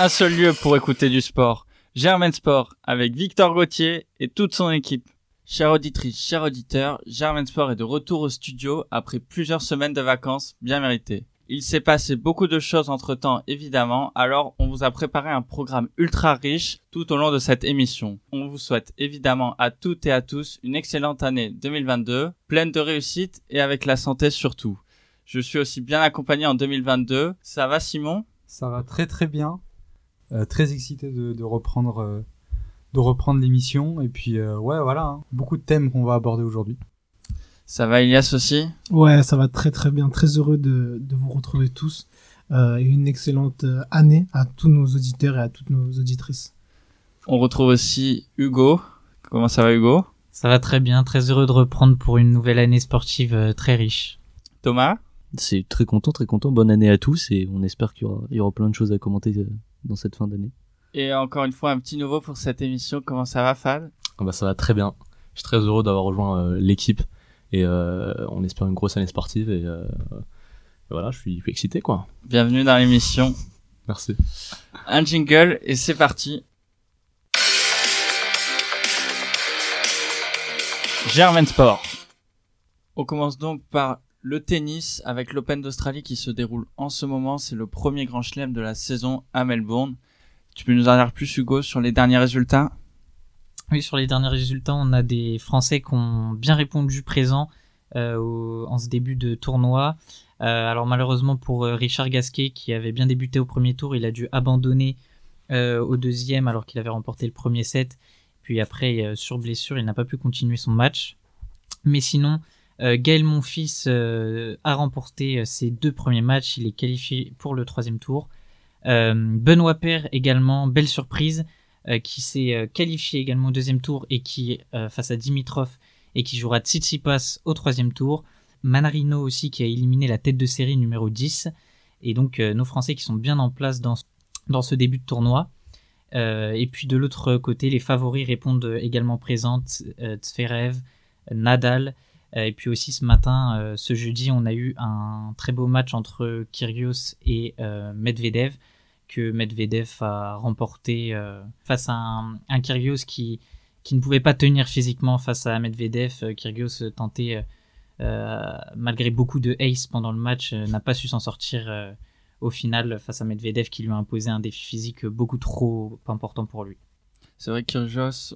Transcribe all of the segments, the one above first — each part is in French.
un seul lieu pour écouter du sport. Germain Sport avec Victor Gauthier et toute son équipe. Chère auditrice, chers auditeurs, Germain Sport est de retour au studio après plusieurs semaines de vacances bien méritées. Il s'est passé beaucoup de choses entre temps évidemment, alors on vous a préparé un programme ultra riche tout au long de cette émission. On vous souhaite évidemment à toutes et à tous une excellente année 2022, pleine de réussite et avec la santé surtout. Je suis aussi bien accompagné en 2022. Ça va Simon? Ça va très très bien. Euh, très excité de, de reprendre, euh, de reprendre l'émission. Et puis euh, ouais voilà, hein. beaucoup de thèmes qu'on va aborder aujourd'hui. Ça va Elias aussi? Ouais, ça va très très bien. Très heureux de, de vous retrouver tous. Euh, et une excellente année à tous nos auditeurs et à toutes nos auditrices. On retrouve aussi Hugo. Comment ça va Hugo? Ça va très bien, très heureux de reprendre pour une nouvelle année sportive très riche. Thomas? C'est très content, très content. Bonne année à tous et on espère qu'il y aura, il y aura plein de choses à commenter dans cette fin d'année. Et encore une fois un petit nouveau pour cette émission. Comment ça va Fad Ah bah ça va très bien. Je suis très heureux d'avoir rejoint euh, l'équipe et euh, on espère une grosse année sportive et euh, voilà, je suis, je suis excité quoi. Bienvenue dans l'émission. Merci. Un jingle et c'est parti. Germain Sport. On commence donc par le tennis avec l'Open d'Australie qui se déroule en ce moment. C'est le premier grand chelem de la saison à Melbourne. Tu peux nous en dire plus Hugo sur les derniers résultats? Oui, sur les derniers résultats, on a des Français qui ont bien répondu présent euh, au- en ce début de tournoi. Euh, alors malheureusement pour euh, Richard Gasquet, qui avait bien débuté au premier tour, il a dû abandonner au deuxième alors qu'il avait remporté le premier set. Puis après, sur blessure, il n'a pas pu continuer son match. Mais sinon, Gaël Monfils euh, a remporté euh, ses deux premiers matchs. Il est qualifié pour le troisième tour. Euh, Benoît Paire également, belle surprise, euh, qui s'est euh, qualifié également au deuxième tour et qui, euh, face à Dimitrov, et qui jouera Tsitsipas au troisième tour. Manarino aussi qui a éliminé la tête de série numéro 10. Et donc euh, nos Français qui sont bien en place dans, ce- début de tournoi. Euh, et puis de l'autre côté, les favoris répondent également présents. T- euh, Nadal. Euh, et puis aussi ce matin, euh, ce jeudi, on a eu un très beau match entre Kyrgios et euh, Medvedev que Medvedev a remporté face à un, un Kyrgios qui, ne pouvait pas tenir physiquement face à Medvedev. Kyrgios tentait, malgré beaucoup de ace pendant le match, n'a pas su s'en sortir au final face à Medvedev qui lui a imposé un défi physique beaucoup trop important pour lui. C'est vrai que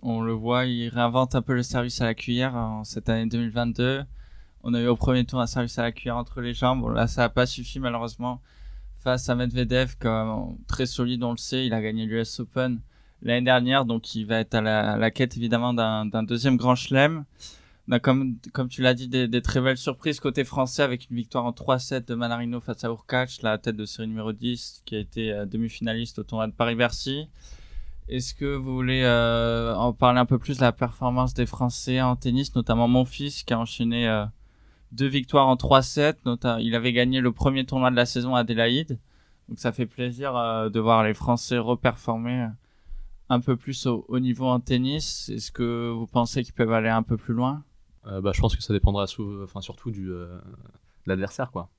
on le voit, il réinvente un peu le service à la cuillère en cette année 2022. On a eu au premier tour un service à la cuillère entre les jambes. Bon, là, ça n'a pas suffi malheureusement face à Medvedev, comme très solide, on le sait. Il a gagné l'US Open l'année dernière, donc il va être à la, quête évidemment d'un deuxième grand chelem. On a comme, tu l'as dit, des, très belles surprises côté français avec une victoire en 3-7 de Manarino face à Urkacz, la tête de série numéro 10, qui a été euh, demi-finaliste au tournoi de Paris-Bercy. Est-ce que vous voulez euh, en parler un peu plus de la performance des Français en tennis, notamment mon fils qui a enchaîné euh, deux victoires en 3-7. nota- Il avait gagné le premier tournoi de la saison à Adélaïde. Donc ça fait plaisir euh, de voir les Français reperformer un peu plus au, au niveau en tennis. Est-ce que vous pensez qu'ils peuvent aller un peu plus loin? Bah, je pense que ça dépendra enfin, surtout du, de l'adversaire quoi.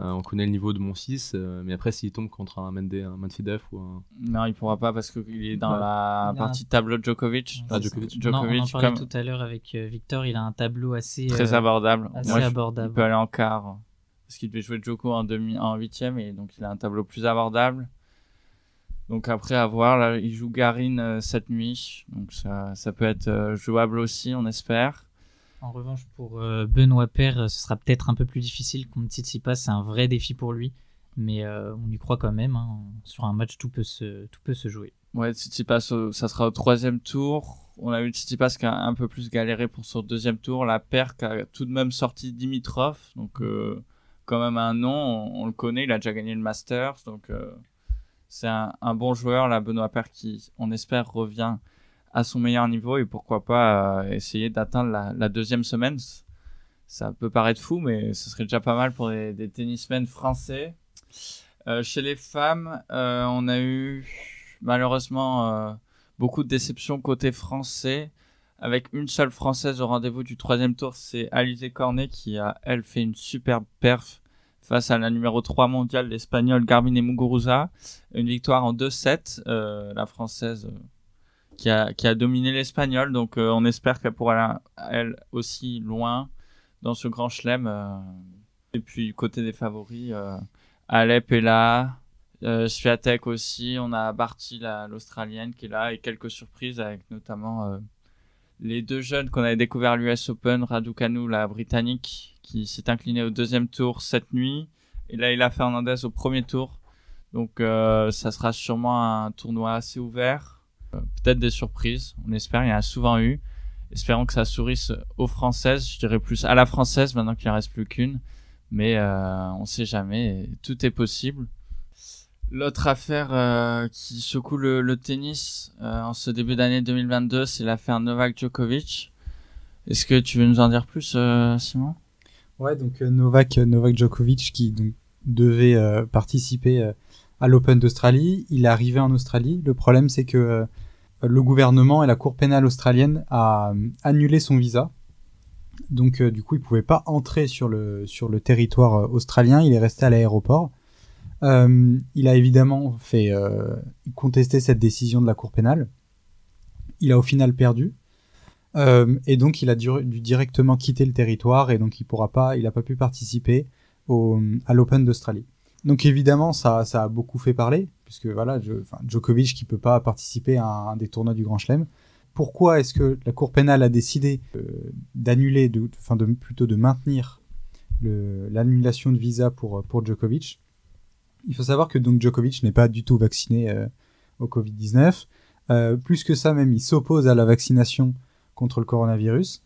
Euh, on connaît le niveau de mon 6, mais après s'il tombe contre un Mende, un Medvedev ou un Non, il pourra pas parce qu'il est dans Ouais. la partie tableau de Djokovic. Ah, Djokovic. Non, on en Djokovic, parlait comme tout à l'heure avec euh, Victor, il a un tableau assez, très euh, abordable. assez Moi, je-. Il peut aller en quart. Parce qu'il devait jouer Joko en demi, en huitième et donc il a un tableau plus abordable. Donc après à voir, là, il joue Garin euh, cette nuit. Donc ça, ça peut être euh, jouable aussi, on espère. En revanche, pour euh, Benoît Paire, euh, ce sera peut-être un peu plus difficile contre Tsitsipas. C'est un vrai défi pour lui, mais euh, on y croit quand même. hein. Sur un match, tout peut se, tout peut se jouer. Ouais, Tsitsipas, ça sera au troisième tour. On a eu Tsitsipas qui a un peu plus galéré pour son deuxième tour. La paire qui a tout de même sorti Dimitrov. Donc euh, quand même un nom, on, on le connaît, il a déjà gagné le Masters. Donc c'est un, un bon joueur, là, Benoît Paire, qui, on espère, revient à son meilleur niveau et pourquoi pas euh, essayer d'atteindre la, deuxième semaine. Ça peut paraître fou, mais ce serait déjà pas mal pour des, des tennismen français. Euh, chez les femmes, euh, on a eu malheureusement beaucoup de déceptions côté français, avec une seule française au rendez-vous du troisième tour, c'est Alizé Cornet qui a elle fait une superbe perf face à la numéro 3 mondiale, l'Espagnol Garbiñe Muguruza. Une victoire en 2-7, euh, la Française qui, a, dominé l'Espagnol. Donc euh, on espère qu'elle pourra elle aussi loin dans ce grand chelem. euh. Et puis côté des favoris, euh, Alep est là, euh, Swiatek aussi, on a Barty la- l'Australienne qui est là et quelques surprises avec notamment les deux jeunes qu'on avait découvert à l'US Open, Raducanu la Britannique qui s'est incliné au deuxième tour cette nuit et Laila Fernandez au premier tour. Donc ça sera sûrement un tournoi assez ouvert, peut-être des surprises, on espère, il y en a souvent eu. Espérons que ça sourisse aux Françaises, je dirais plus à la Française maintenant qu'il ne reste plus qu'une. Mais euh, on sait jamais, tout est possible. L'autre affaire euh, qui secoue le, le tennis euh, en ce début d'année 2022, c'est l'affaire Novak Djokovic. Est-ce que tu veux nous en dire plus, euh, Simon? Ouais, donc euh, Novak, Novak Djokovic qui donc, devait euh, participer euh, à l'Open d'Australie, il est arrivé en Australie. Le problème, c'est que euh, le gouvernement et la Cour pénale australienne a euh, annulé son visa. Donc, euh, du coup, il pouvait pas entrer sur le, sur le territoire australien. Il est resté à l'aéroport. Il a évidemment fait contester cette décision de la Cour pénale. Il a au final perdu. Et donc il a dû, directement quitter le territoire et donc il pourra pas, il a pas pu participer à l'Open d'Australie. Donc évidemment ça, ça a beaucoup fait parler puisque voilà, enfin, Djokovic qui peut pas participer à un des tournois du Grand Chelem. Pourquoi est-ce que la Cour pénale a décidé euh, d'annuler, de, enfin de plutôt de maintenir l'annulation de visa pour pour Djokovic? Il faut savoir que donc Djokovic n'est pas du tout vacciné euh, au Covid-19. Euh, plus que ça même, il s'oppose à la vaccination contre le coronavirus.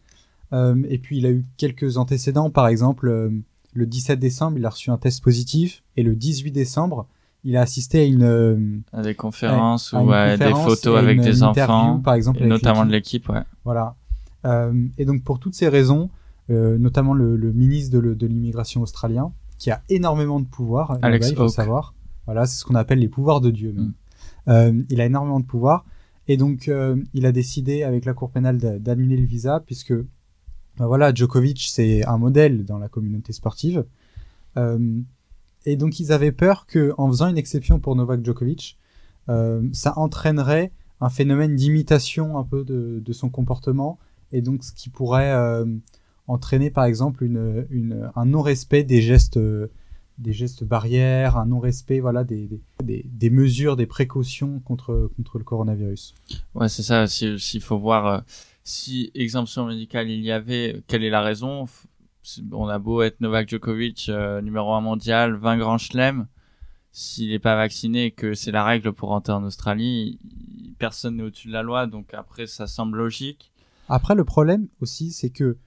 Et puis il a eu quelques antécédents, par exemple le 17 décembre il a reçu un test positif et le 18 décembre il a assisté à une, À des conférences à ou à des photos avec une- des une enfants, par exemple, et notamment de l'équipe. ouais. Voilà. Euh, et donc pour toutes ces raisons, euh, notamment le, le ministre de, l'immigration australien, qui a énormément de pouvoir, Alex il faut savoir. Voilà, c'est ce qu'on appelle les pouvoirs de Dieu. même. Mm. Euh, il a énormément de pouvoir. Et donc il a décidé avec la Cour pénale d'a- d'annuler le visa, puisque voilà, Djokovic c'est un modèle dans la communauté sportive. Euh, et donc ils avaient peur que en faisant une exception pour Novak Djokovic, euh, ça entraînerait un phénomène d'imitation un peu de, de son comportement et donc ce qui pourrait euh, entraîner par exemple une, une, un non-respect des gestes des gestes barrières, un non-respect voilà des, des, des, mesures, des précautions contre contre le coronavirus. Ouais, c'est ça. S'il s'il faut voir euh, si exemption médicale il y avait, quelle est la raison? On a beau être Novak Djokovic, euh, numéro 1 mondial, 20 grands chelems, s'il n'est pas vacciné et que c'est la règle pour rentrer en Australie, personne n'est au-dessus de la loi. Donc après, ça semble logique. Après, le problème aussi, c'est que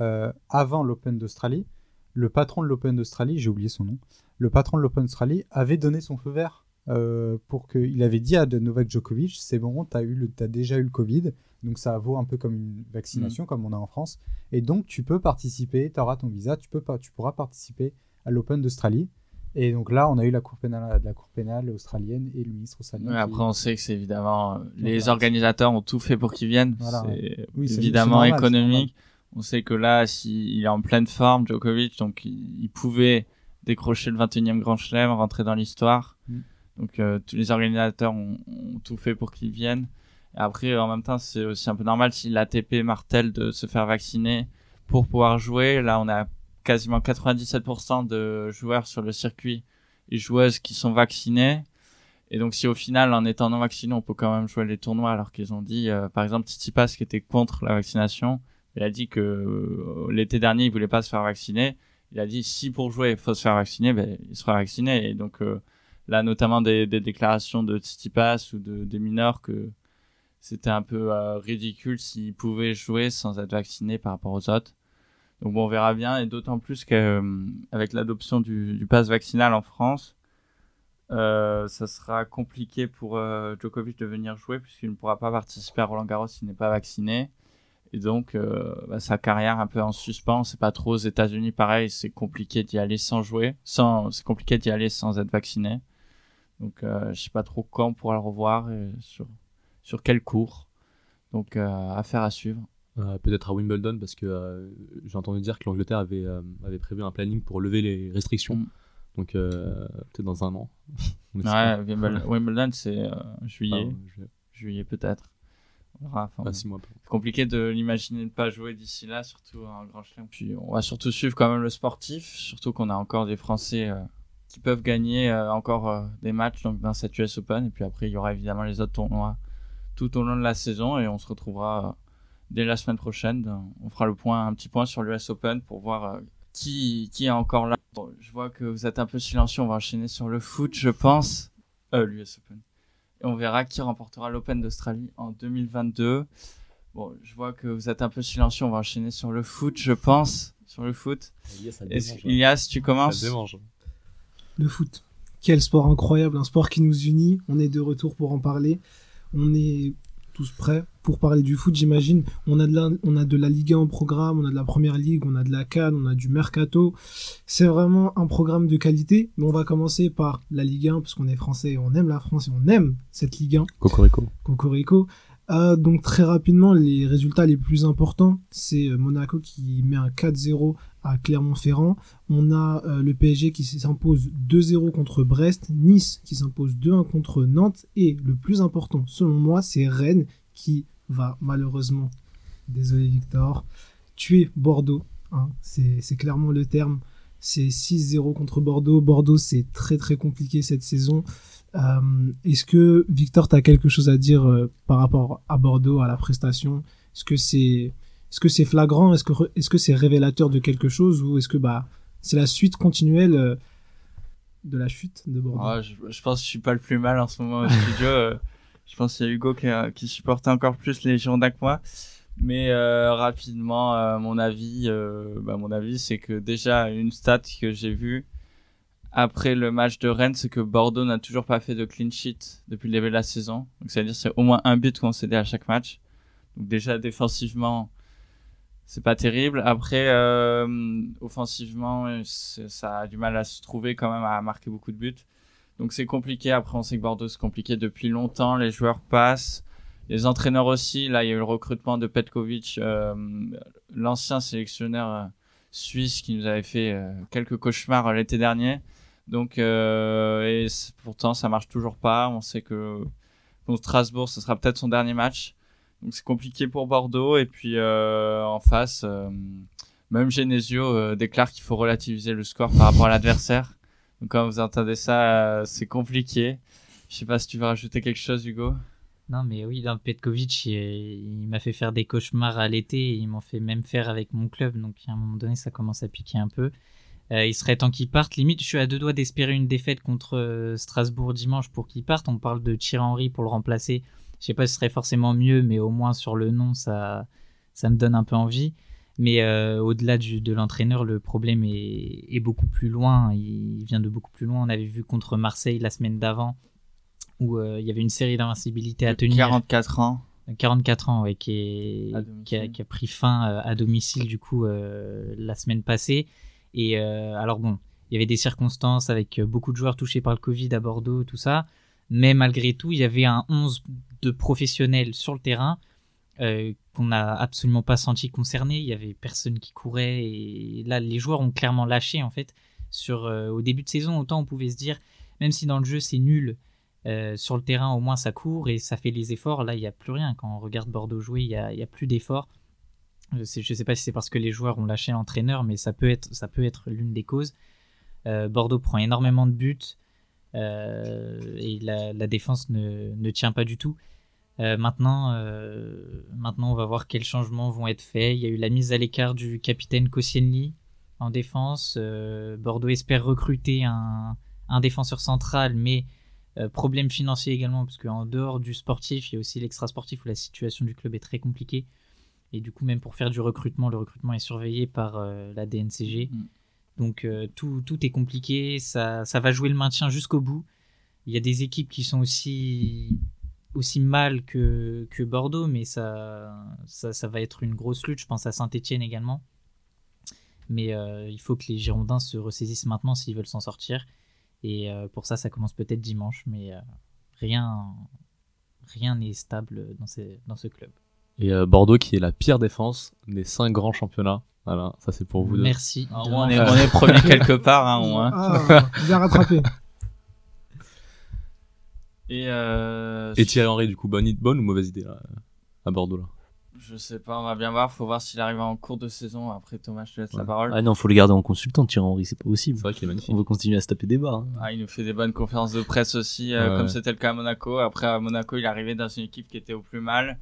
euh, avant l'Open d'Australie, le patron de l'Open d'Australie, j'ai oublié son nom, le patron de l'Open d'Australie avait donné son feu vert euh, pour que, il avait dit à Novak Djokovic, c'est bon, t'as eu, le, t'as déjà eu le Covid, donc ça vaut un peu comme une vaccination, comme on a en France, et donc tu peux participer, t'auras ton visa, tu peux pas, tu pourras participer à l'Open d'Australie. Et donc là, on a eu la cour pénale, la cour pénale australienne et le ministre australien. Ouais, qui- après, on sait que c'est évidemment, euh, les Voilà. organisateurs ont tout fait pour qu'ils viennent. Voilà. C'est Oui, évidemment normal, économique. On sait que là, s'il est en pleine forme, Djokovic, donc il, il pouvait décrocher le 21e Grand Chelem, rentrer dans l'histoire. Mm. Donc euh, tous les organisateurs ont, tout fait pour qu'ils viennent. Et après, en même temps, c'est aussi un peu normal si l'ATP martèle de se faire vacciner pour pouvoir jouer. Là, on a quasiment 97% de joueurs sur le circuit et joueuses qui sont vaccinés. Et donc, si au final, en étant non vacciné, on peut quand même jouer les tournois, alors qu'ils ont dit, euh, par exemple, Tsitsipas qui était contre la vaccination, il a dit que euh, l'été dernier, il voulait pas se faire vacciner. Il a dit, si pour jouer, il faut se faire vacciner, ben, il sera vacciné. Et donc, euh, là, notamment des, déclarations de Tsitsipas ou de, des mineurs que c'était un peu euh, ridicule s'ils pouvaient jouer sans être vaccinés par rapport aux autres. Donc bon, on verra bien, et d'autant plus qu'avec l'adoption du, du pass vaccinal en France, euh, ça sera compliqué pour euh, Djokovic de venir jouer puisqu'il ne pourra pas participer à Roland Garros s'il n'est pas vacciné. Et donc, euh, bah, sa carrière un peu en suspens. C'est pas trop aux États-Unis, pareil, c'est compliqué d'y aller sans jouer, sans, c'est compliqué d'y aller sans être vacciné. Donc, euh, je sais pas trop quand on pourra le revoir et sur sur quel cours. Donc, euh, affaire à suivre. Euh, Peut-être à Wimbledon parce que euh, j'ai entendu dire que l'Angleterre avait, euh, avait prévu un planning pour lever les restrictions. Mm. Donc peut-être dans un an. Ouais. Wimbledon, c'est juillet, je- juillet peut-être. Enfin, six mois. C'est compliqué de l'imaginer ne pas jouer d'ici là, surtout un grand chelem. Puis on va surtout suivre quand même le sportif, surtout qu'on a encore des Français qui peuvent gagner euh, encore euh, des matchs donc dans cette US Open. Et puis après, il y aura évidemment les autres tournois tout au long de la saison et on se retrouvera euh, dès la semaine prochaine. On fera le point, un petit point sur l'US Open pour voir qui, qui est encore là. Bon, je vois que vous êtes un peu silencieux, on va enchaîner sur le foot, je pense. Euh, l'US Open. Et on verra qui remportera l'Open d'Australie en 2022. Bon, je vois que vous êtes un peu silencieux, on va enchaîner sur le foot, je pense. Sur le foot. Que- Ilias, tu commences Ça démange. Le foot. Quel sport incroyable, un sport qui nous unit. On est de retour pour en parler. On est tous prêts pour parler du foot, j'imagine. On a de la, on a de la Ligue 1 au programme, on a de la Première Ligue, on a de la Cannes, on a du Mercato. C'est vraiment un programme de qualité. Mais on va commencer par la Ligue 1 parce qu'on est français et on aime la France et on aime cette Ligue 1. Cocorico. Cocorico. Euh, donc très rapidement, les résultats les plus importants, c'est euh, Monaco qui met un 4-0 à Clermont-Ferrand. On a euh, le PSG qui s'impose 2-0 contre Brest, Nice qui s'impose 2-1 contre Nantes et le plus important selon moi, c'est Rennes qui va malheureusement, désolé Victor, tuer Bordeaux. hein. c'est clairement le terme. C'est 6-0 contre Bordeaux. Bordeaux, c'est très très compliqué cette saison. Euh, Est-ce que Victor, tu quelque chose à dire euh, par rapport à Bordeaux, à la prestation? Est-ce que c'est est-ce que c'est flagrant? Est-ce que est-ce que c'est révélateur de quelque chose ou est-ce que bah c'est la suite continuelle euh, de la chute de Bordeaux? Ah, je, pense que je suis pas le plus mal en ce moment au studio. euh, je pense qu'il y a Hugo qui, qui supportait encore plus les Girondins que moi. Mais euh, rapidement, mon avis, bah, mon avis, c'est que déjà une stat que j'ai vue après le match de Rennes, c'est que Bordeaux n'a toujours pas fait de clean sheet depuis le début de la saison. Donc ça veut dire que c'est au moins un but concédé à chaque match. Donc déjà défensivement, c'est pas terrible. Après, euh, offensivement, ça a du mal à se trouver quand même à marquer beaucoup de buts. Donc c'est compliqué. Après, on sait que Bordeaux c'est compliqué depuis longtemps. Les joueurs passent, les entraîneurs aussi. Là, il y a eu le recrutement de Petkovic, euh, l'ancien sélectionneur euh, suisse qui nous avait fait euh, quelques cauchemars l'été dernier. Donc et pourtant ça marche toujours pas. On sait que contre Strasbourg, ce sera peut-être son dernier match. Donc c'est compliqué pour Bordeaux. Et puis euh, en face, euh, même Genesio euh, déclare qu'il faut relativiser le score par rapport à l'adversaire. Donc quand vous entendez ça, c'est compliqué. Je sais pas si tu veux rajouter quelque chose, Hugo. Non, mais oui, dans Petkovic, il, il m'a fait faire des cauchemars à l'été. et Ils m'ont fait même faire avec mon club. Donc, à un moment donné, ça commence à piquer un peu. Il serait temps qu'il parte. Limite, je suis à deux doigts d'espérer une défaite contre Strasbourg dimanche pour qu'il parte. On parle de Thierry Henry pour le remplacer. Je sais pas si ce serait forcément mieux, mais au moins sur le nom, ça, ça me donne un peu envie. Mais euh, au-delà de l'entraîneur, le problème est, est beaucoup plus loin. Il vient de beaucoup plus loin. On avait vu contre Marseille la semaine d'avant où euh, il y avait une série d'invincibilité à tenir. 44 ans. 44 ans, ouais, qui, est, qui, a, qui a pris fin euh, à domicile du coup euh, la semaine passée. Et euh, alors bon, il y avait des circonstances avec euh, beaucoup de joueurs touchés par le Covid à Bordeaux, tout ça. Mais malgré tout, il y avait un 11 de professionnels sur le terrain euh, qu'on n'a absolument pas senti concernés. Il y avait personne qui courait. Et là, les joueurs ont clairement lâché en fait. Sur, euh, au début de saison, autant on pouvait se dire, même si dans le jeu c'est nul, euh, sur le terrain, au moins, ça court et ça fait les efforts. Là, il n'y a plus rien. Quand on regarde Bordeaux jouer, il n'y a, plus d'efforts. Je ne sais pas si c'est parce que les joueurs ont lâché l'entraîneur, mais ça peut être, ça peut être l'une des causes. Bordeaux prend énormément de buts et la, défense ne, ne tient pas du tout. Euh, maintenant, euh, maintenant, on va voir quels changements vont être faits. Il y a eu la mise à l'écart du capitaine Koscielny en défense. Euh, Bordeaux espère recruter un, un défenseur central, mais euh, problème financier également, parce qu'en dehors du sportif, il y a aussi l'extra-sportif où la situation du club est très compliquée. Et du coup, même pour faire du recrutement, le recrutement est surveillé par euh, la DNCG. Mm. Donc euh, tout, tout est compliqué, ça, ça va jouer le maintien jusqu'au bout. Il y a des équipes qui sont aussi, aussi mal que, que Bordeaux, mais ça, ça, ça va être une grosse lutte. Je pense à Saint-Etienne également. Mais euh, il faut que les Girondins se ressaisissent maintenant s'ils veulent s'en sortir. Et euh, pour ça, ça commence peut-être dimanche, mais rien rien n'est stable dans, ces, dans ce club. Et Bordeaux qui est la pire défense des cinq grands championnats. Voilà, ça c'est pour vous deux. Merci. De on, est, on est premier quelque part, hein, au moins. Ah, bien rattrapé. Et, euh, Et Thierry Henry, du coup, bonne, bonne ou mauvaise idée là, à Bordeaux là? Je sais pas, on va bien voir. Faut voir s'il arrive en cours de saison. Après, Thomas, je te laisse la parole. Ah non, faut le garder en consultant, Thierry Henry, c'est pas possible. C'est vrai qu'il est magnifique. On veut continuer à se taper des barres. hein. Ah, il nous fait des bonnes conférences de presse aussi, euh, Ouais. comme c'était le cas à Monaco. Après, à Monaco, il est arrivé dans une équipe qui était au plus mal,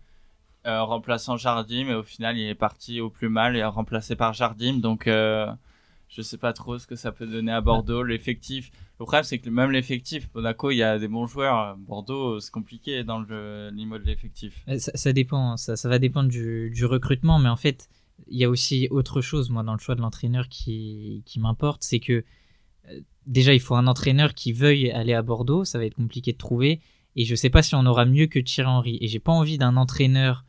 euh, remplaçant Jardim, mais au final, il est parti au plus mal et remplacé par Jardim. Donc, euh, je sais pas trop ce que ça peut donner à Bordeaux. L'effectif, le problème, c'est que même l'effectif, Monaco, il y a des bons joueurs. Bordeaux, c'est compliqué dans le niveau de l'effectif. Euh, Ça, dépend, ça, va dépendre du, recrutement, mais en fait, il y a aussi autre chose, moi, dans le choix de l'entraîneur qui, qui m'importe, c'est que euh, déjà, il faut un entraîneur qui veuille aller à Bordeaux, ça va être compliqué de trouver, et je sais pas si on aura mieux que Thierry Henry, et j'ai pas envie d'un entraîneur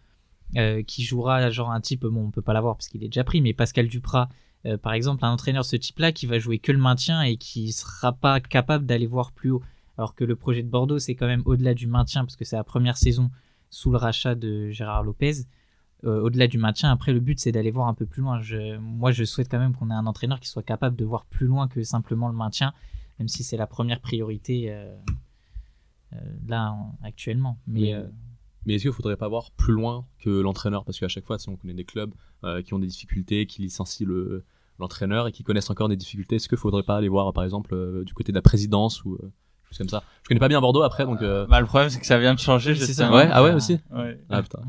euh, qui jouera genre un type, bon, on peut pas l'avoir parce qu'il est déjà pris, mais Pascal Duprat, euh, par exemple, un entraîneur de ce type-là qui va jouer que le maintien et qui sera pas capable d'aller voir plus haut. Alors que le projet de Bordeaux, c'est quand même au-delà du maintien, parce que c'est la première saison sous le rachat de Gérard Lopez. Euh, au-delà du maintien, après, le but, c'est d'aller voir un peu plus loin. Je, moi, je souhaite quand même qu'on ait un entraîneur qui soit capable de voir plus loin que simplement le maintien, même si c'est la première priorité là, en- actuellement. Mais, Mais est-ce qu'il faudrait pas voir plus loin que l'entraîneur Parce qu'à chaque fois, si on connaît des clubs euh, qui ont des difficultés, qui licencient le- l'entraîneur et qui connaissent encore des difficultés, est-ce qu'il faudrait pas aller voir, par exemple, euh, du côté de la présidence ou euh, choses comme ça? Je connais pas bien Bordeaux après, donc. euh, Bah, le problème, c'est que ça vient de changer, Oui, c'est justement. ça. Ouais, ah ouais, aussi Ouais. Ah putain.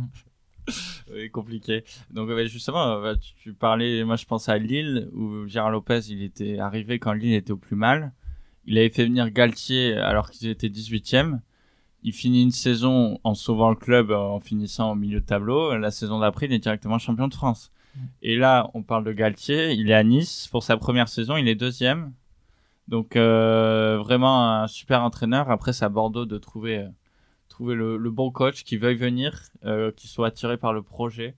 Oui, compliqué. Donc justement, tu, tu parlais, moi je pense à Lille où Gérard Lopez il était arrivé quand Lille était au plus mal. Il avait fait venir Galtier alors qu'ils étaient 18e. Il finit une saison en sauvant le club, euh, en finissant au milieu de tableau. La saison d'après, il est directement champion de France. Et là, on parle de Galtier. Il est à Nice pour sa première saison. Il est deuxième. Donc euh, vraiment un super entraîneur. Après, c'est à Bordeaux de trouver euh, trouver le, le bon coach qui veuille venir, euh, qui soit attiré par le projet,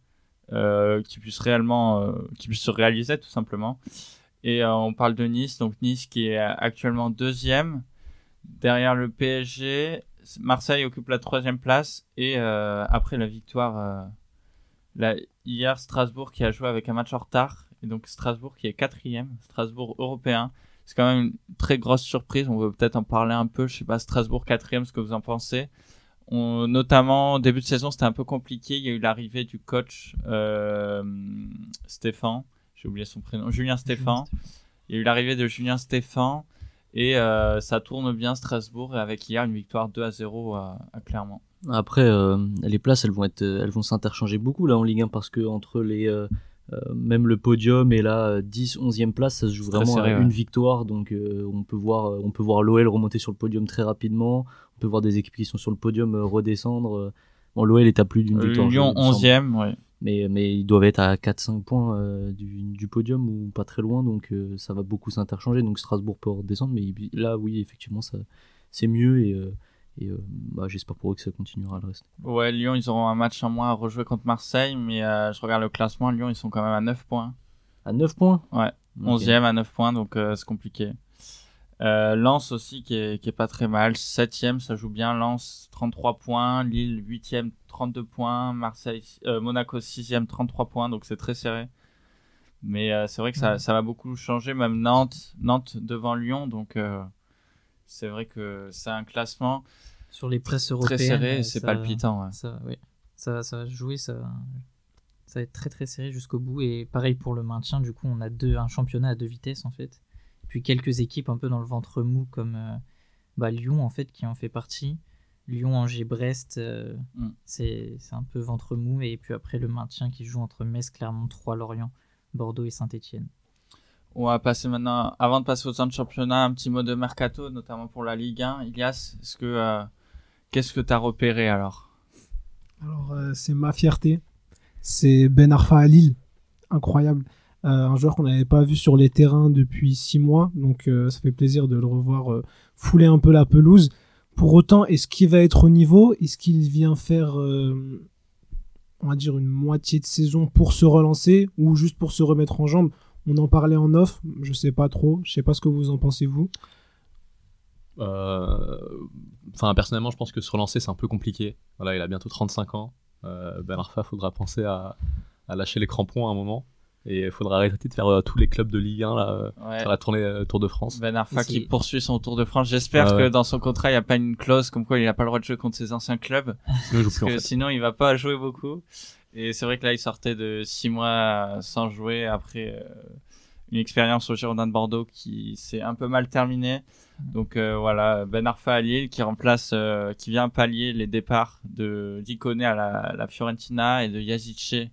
qui puisse réellement, qui puisse se réaliser tout simplement. Et on parle de Nice, donc Nice qui est actuellement deuxième derrière le PSG. Marseille occupe la troisième place et euh, après la victoire euh, là, hier Strasbourg qui a joué avec un match en retard et donc Strasbourg qui est quatrième, Strasbourg européen. C'est quand même une très grosse surprise. On veut peut-être en parler un peu. Je sais pas Strasbourg quatrième, ce que vous en pensez. On, notamment au début de saison, c'était un peu compliqué. Il y a eu l'arrivée du coach euh, Stéphane. J'ai oublié son prénom. Julien Stéphane. Il y a eu l'arrivée de Julien Stéphane et euh, ça tourne bien Strasbourg et avec hier une victoire 2 à 0 à, à Clermont. Après, euh, les places, elles vont être, elles vont s'interchanger beaucoup là en Ligue 1 parce que entre les, euh, euh, même le podium et la euh, 10, 11e place, ça se joue vraiment serré, à ouais. une victoire. Donc, euh, on peut voir, euh, on peut voir l'OL remonter sur le podium très rapidement. On peut voir des équipes qui sont sur le podium euh, redescendre. Bon, l'OL est à plus d'une Euh, victoire. Lyon je- il me semble. 11e, ouais. mais, mais ils doivent être à 4-5 points euh, du, du podium ou pas très loin, donc euh, ça va beaucoup s'interchanger. Donc Strasbourg peut redescendre, mais il- là, oui, effectivement, ça, c'est mieux et, euh, et bah, j'espère pour eux que ça continuera le reste. Ouais, Lyon, ils auront un match en moins à rejouer contre Marseille, mais je regarde le classement. Lyon, ils sont quand même à 9 points. À 9 points? Ouais, Ok. 11e à 9 points, donc c'est compliqué. Euh, Lens aussi, qui est, qui est pas très mal. 7e, ça joue bien. Lens, 33 points. Lille, 8e, 32 points. Marseille, euh, Monaco, 6e, 33 points, donc c'est très serré. Mais euh, c'est vrai que ça, ça va beaucoup changer, même Nantes, Nantes devant Lyon, donc c'est vrai que c'est un classement sur les presses très européennes, serré, euh, c'est palpitant. ouais. Ça, oui. ça, ça va jouer, ça, ça va être très très serré jusqu'au bout. Et pareil pour le maintien, du coup, on a deux, un championnat à deux vitesses en fait. Puis quelques équipes un peu dans le ventre mou comme euh, bah, Lyon en fait qui en fait partie. Lyon, Angers, Brest, euh, Mm. c'est c'est un peu ventre mou. Et puis après le maintien qui joue entre Metz, Clermont, Troyes, Lorient, Bordeaux et Saint-Etienne. On va passer maintenant, avant de passer aux autres championnats, un petit mot de mercato, notamment pour la Ligue 1. Ilias, est-ce que euh, qu'est-ce que t'as repéré alors? Alors, euh, c'est ma fierté. C'est Ben Arfa à Lille. Incroyable. Euh, un joueur qu'on n'avait pas vu sur les terrains depuis six mois. Donc, euh, ça fait plaisir de le revoir euh, fouler un peu la pelouse. Pour autant, est-ce qu'il va être au niveau? Est-ce qu'il vient faire, on va dire, une moitié de saison pour se relancer ou juste pour se remettre en jambes? On en parlait en off. Je sais pas trop. Je sais pas ce que vous en pensez, vous. Enfin, personnellement, je pense que se relancer, c'est un peu compliqué. Voilà, il a bientôt 35 ans. Ben Arfa faudra penser à, à lâcher les crampons à un moment. Et il faudra arrêter de faire euh, tous les clubs de Ligue 1 là, euh, Ouais. sur la tournée euh, Tour de France. Ben Arfa qui poursuit son Tour de France. J'espère Ah que ouais. dans son contrat, il n'y a pas une clause comme quoi il n'a pas le droit de jouer contre ses anciens clubs. Sinon, il joue Parce plus en que fait. sinon, il va pas jouer beaucoup. Et c'est vrai que là, il sortait de six mois sans jouer après euh, une expérience au Girondin de Bordeaux qui s'est un peu mal terminée. Donc euh, voilà, Ben Arfa à Lille qui remplace, euh, qui vient pallier les départs de Dicone à la, la Fiorentina et de Yazice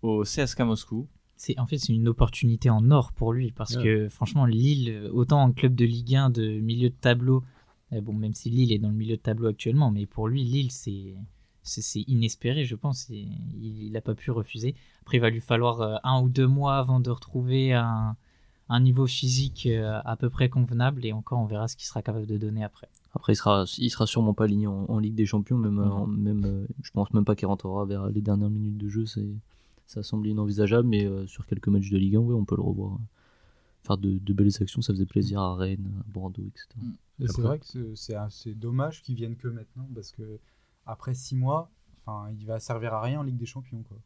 au CSKA Moscou. C'est en fait c'est une opportunité en or pour lui parce Ouais. que franchement Lille autant en club de Ligue 1 de milieu de tableau euh, bon même si Lille est dans le milieu de tableau actuellement mais pour lui Lille c'est c'est inespéré je pense et il n'a pas pu refuser après il va lui falloir euh, un ou deux mois avant de retrouver un un niveau physique euh, à peu près convenable et encore on verra ce qu'il sera capable de donner après Après, il sera, il sera sûrement pas aligné en, en Ligue des Champions, même, Mhm. en- même je pense même pas qu'il rentrera vers les dernières minutes de jeu. C'est, ça semble inenvisageable, mais euh, sur quelques matchs de Ligue 1, ouais, on peut le revoir. Faire de, de belles actions, ça faisait plaisir à Rennes, à Bordeaux, etc. Et c'est vrai que c'est- c'est assez dommage qu'ils viennent que maintenant parce que après six mois, enfin, il va servir à rien en Ligue des Champions quoi.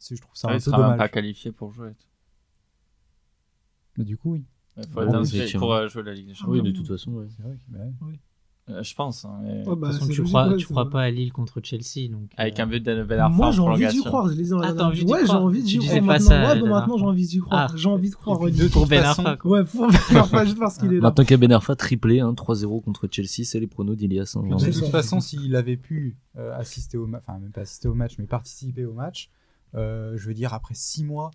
Je trouve ça Ouais, un il peu dommage. pas qualifié pour jouer. Mais du coup, oui. Il faut être inscrit pour jouer la Ligue des Champions. Oui, de toute façon, ouais. C'est vrai que- bah ouais. Euh, je pense. hein, mais- Ouais, bah, de toute façon tu crois tu crois pas à Lille contre Chelsea donc Avec euh, un but de Ben Arfa Moi, j'ai envie d'y croire. Je dans la Ah, envie. Ouais, j'ai envie d'y Tu croire disais pas maintenant. ça, Ouais, bon, dernière maintenant, j'ai envie d'y croire. Ah. J'ai envie de croire. Et puis, Rudy. de pour Ben Arfa quoi. Ouais, pour Ben Arfa, juste parce qu'il est là. Maintenant qu'il y a Ben Arfa triplé, hein, 3-0 contre Chelsea, c'est les pronos d'Ilias. hein, De toute ça. façon, s'il avait pu euh, assister au match, enfin même pas assister au match, mais participer au match, euh, je veux dire après six mois,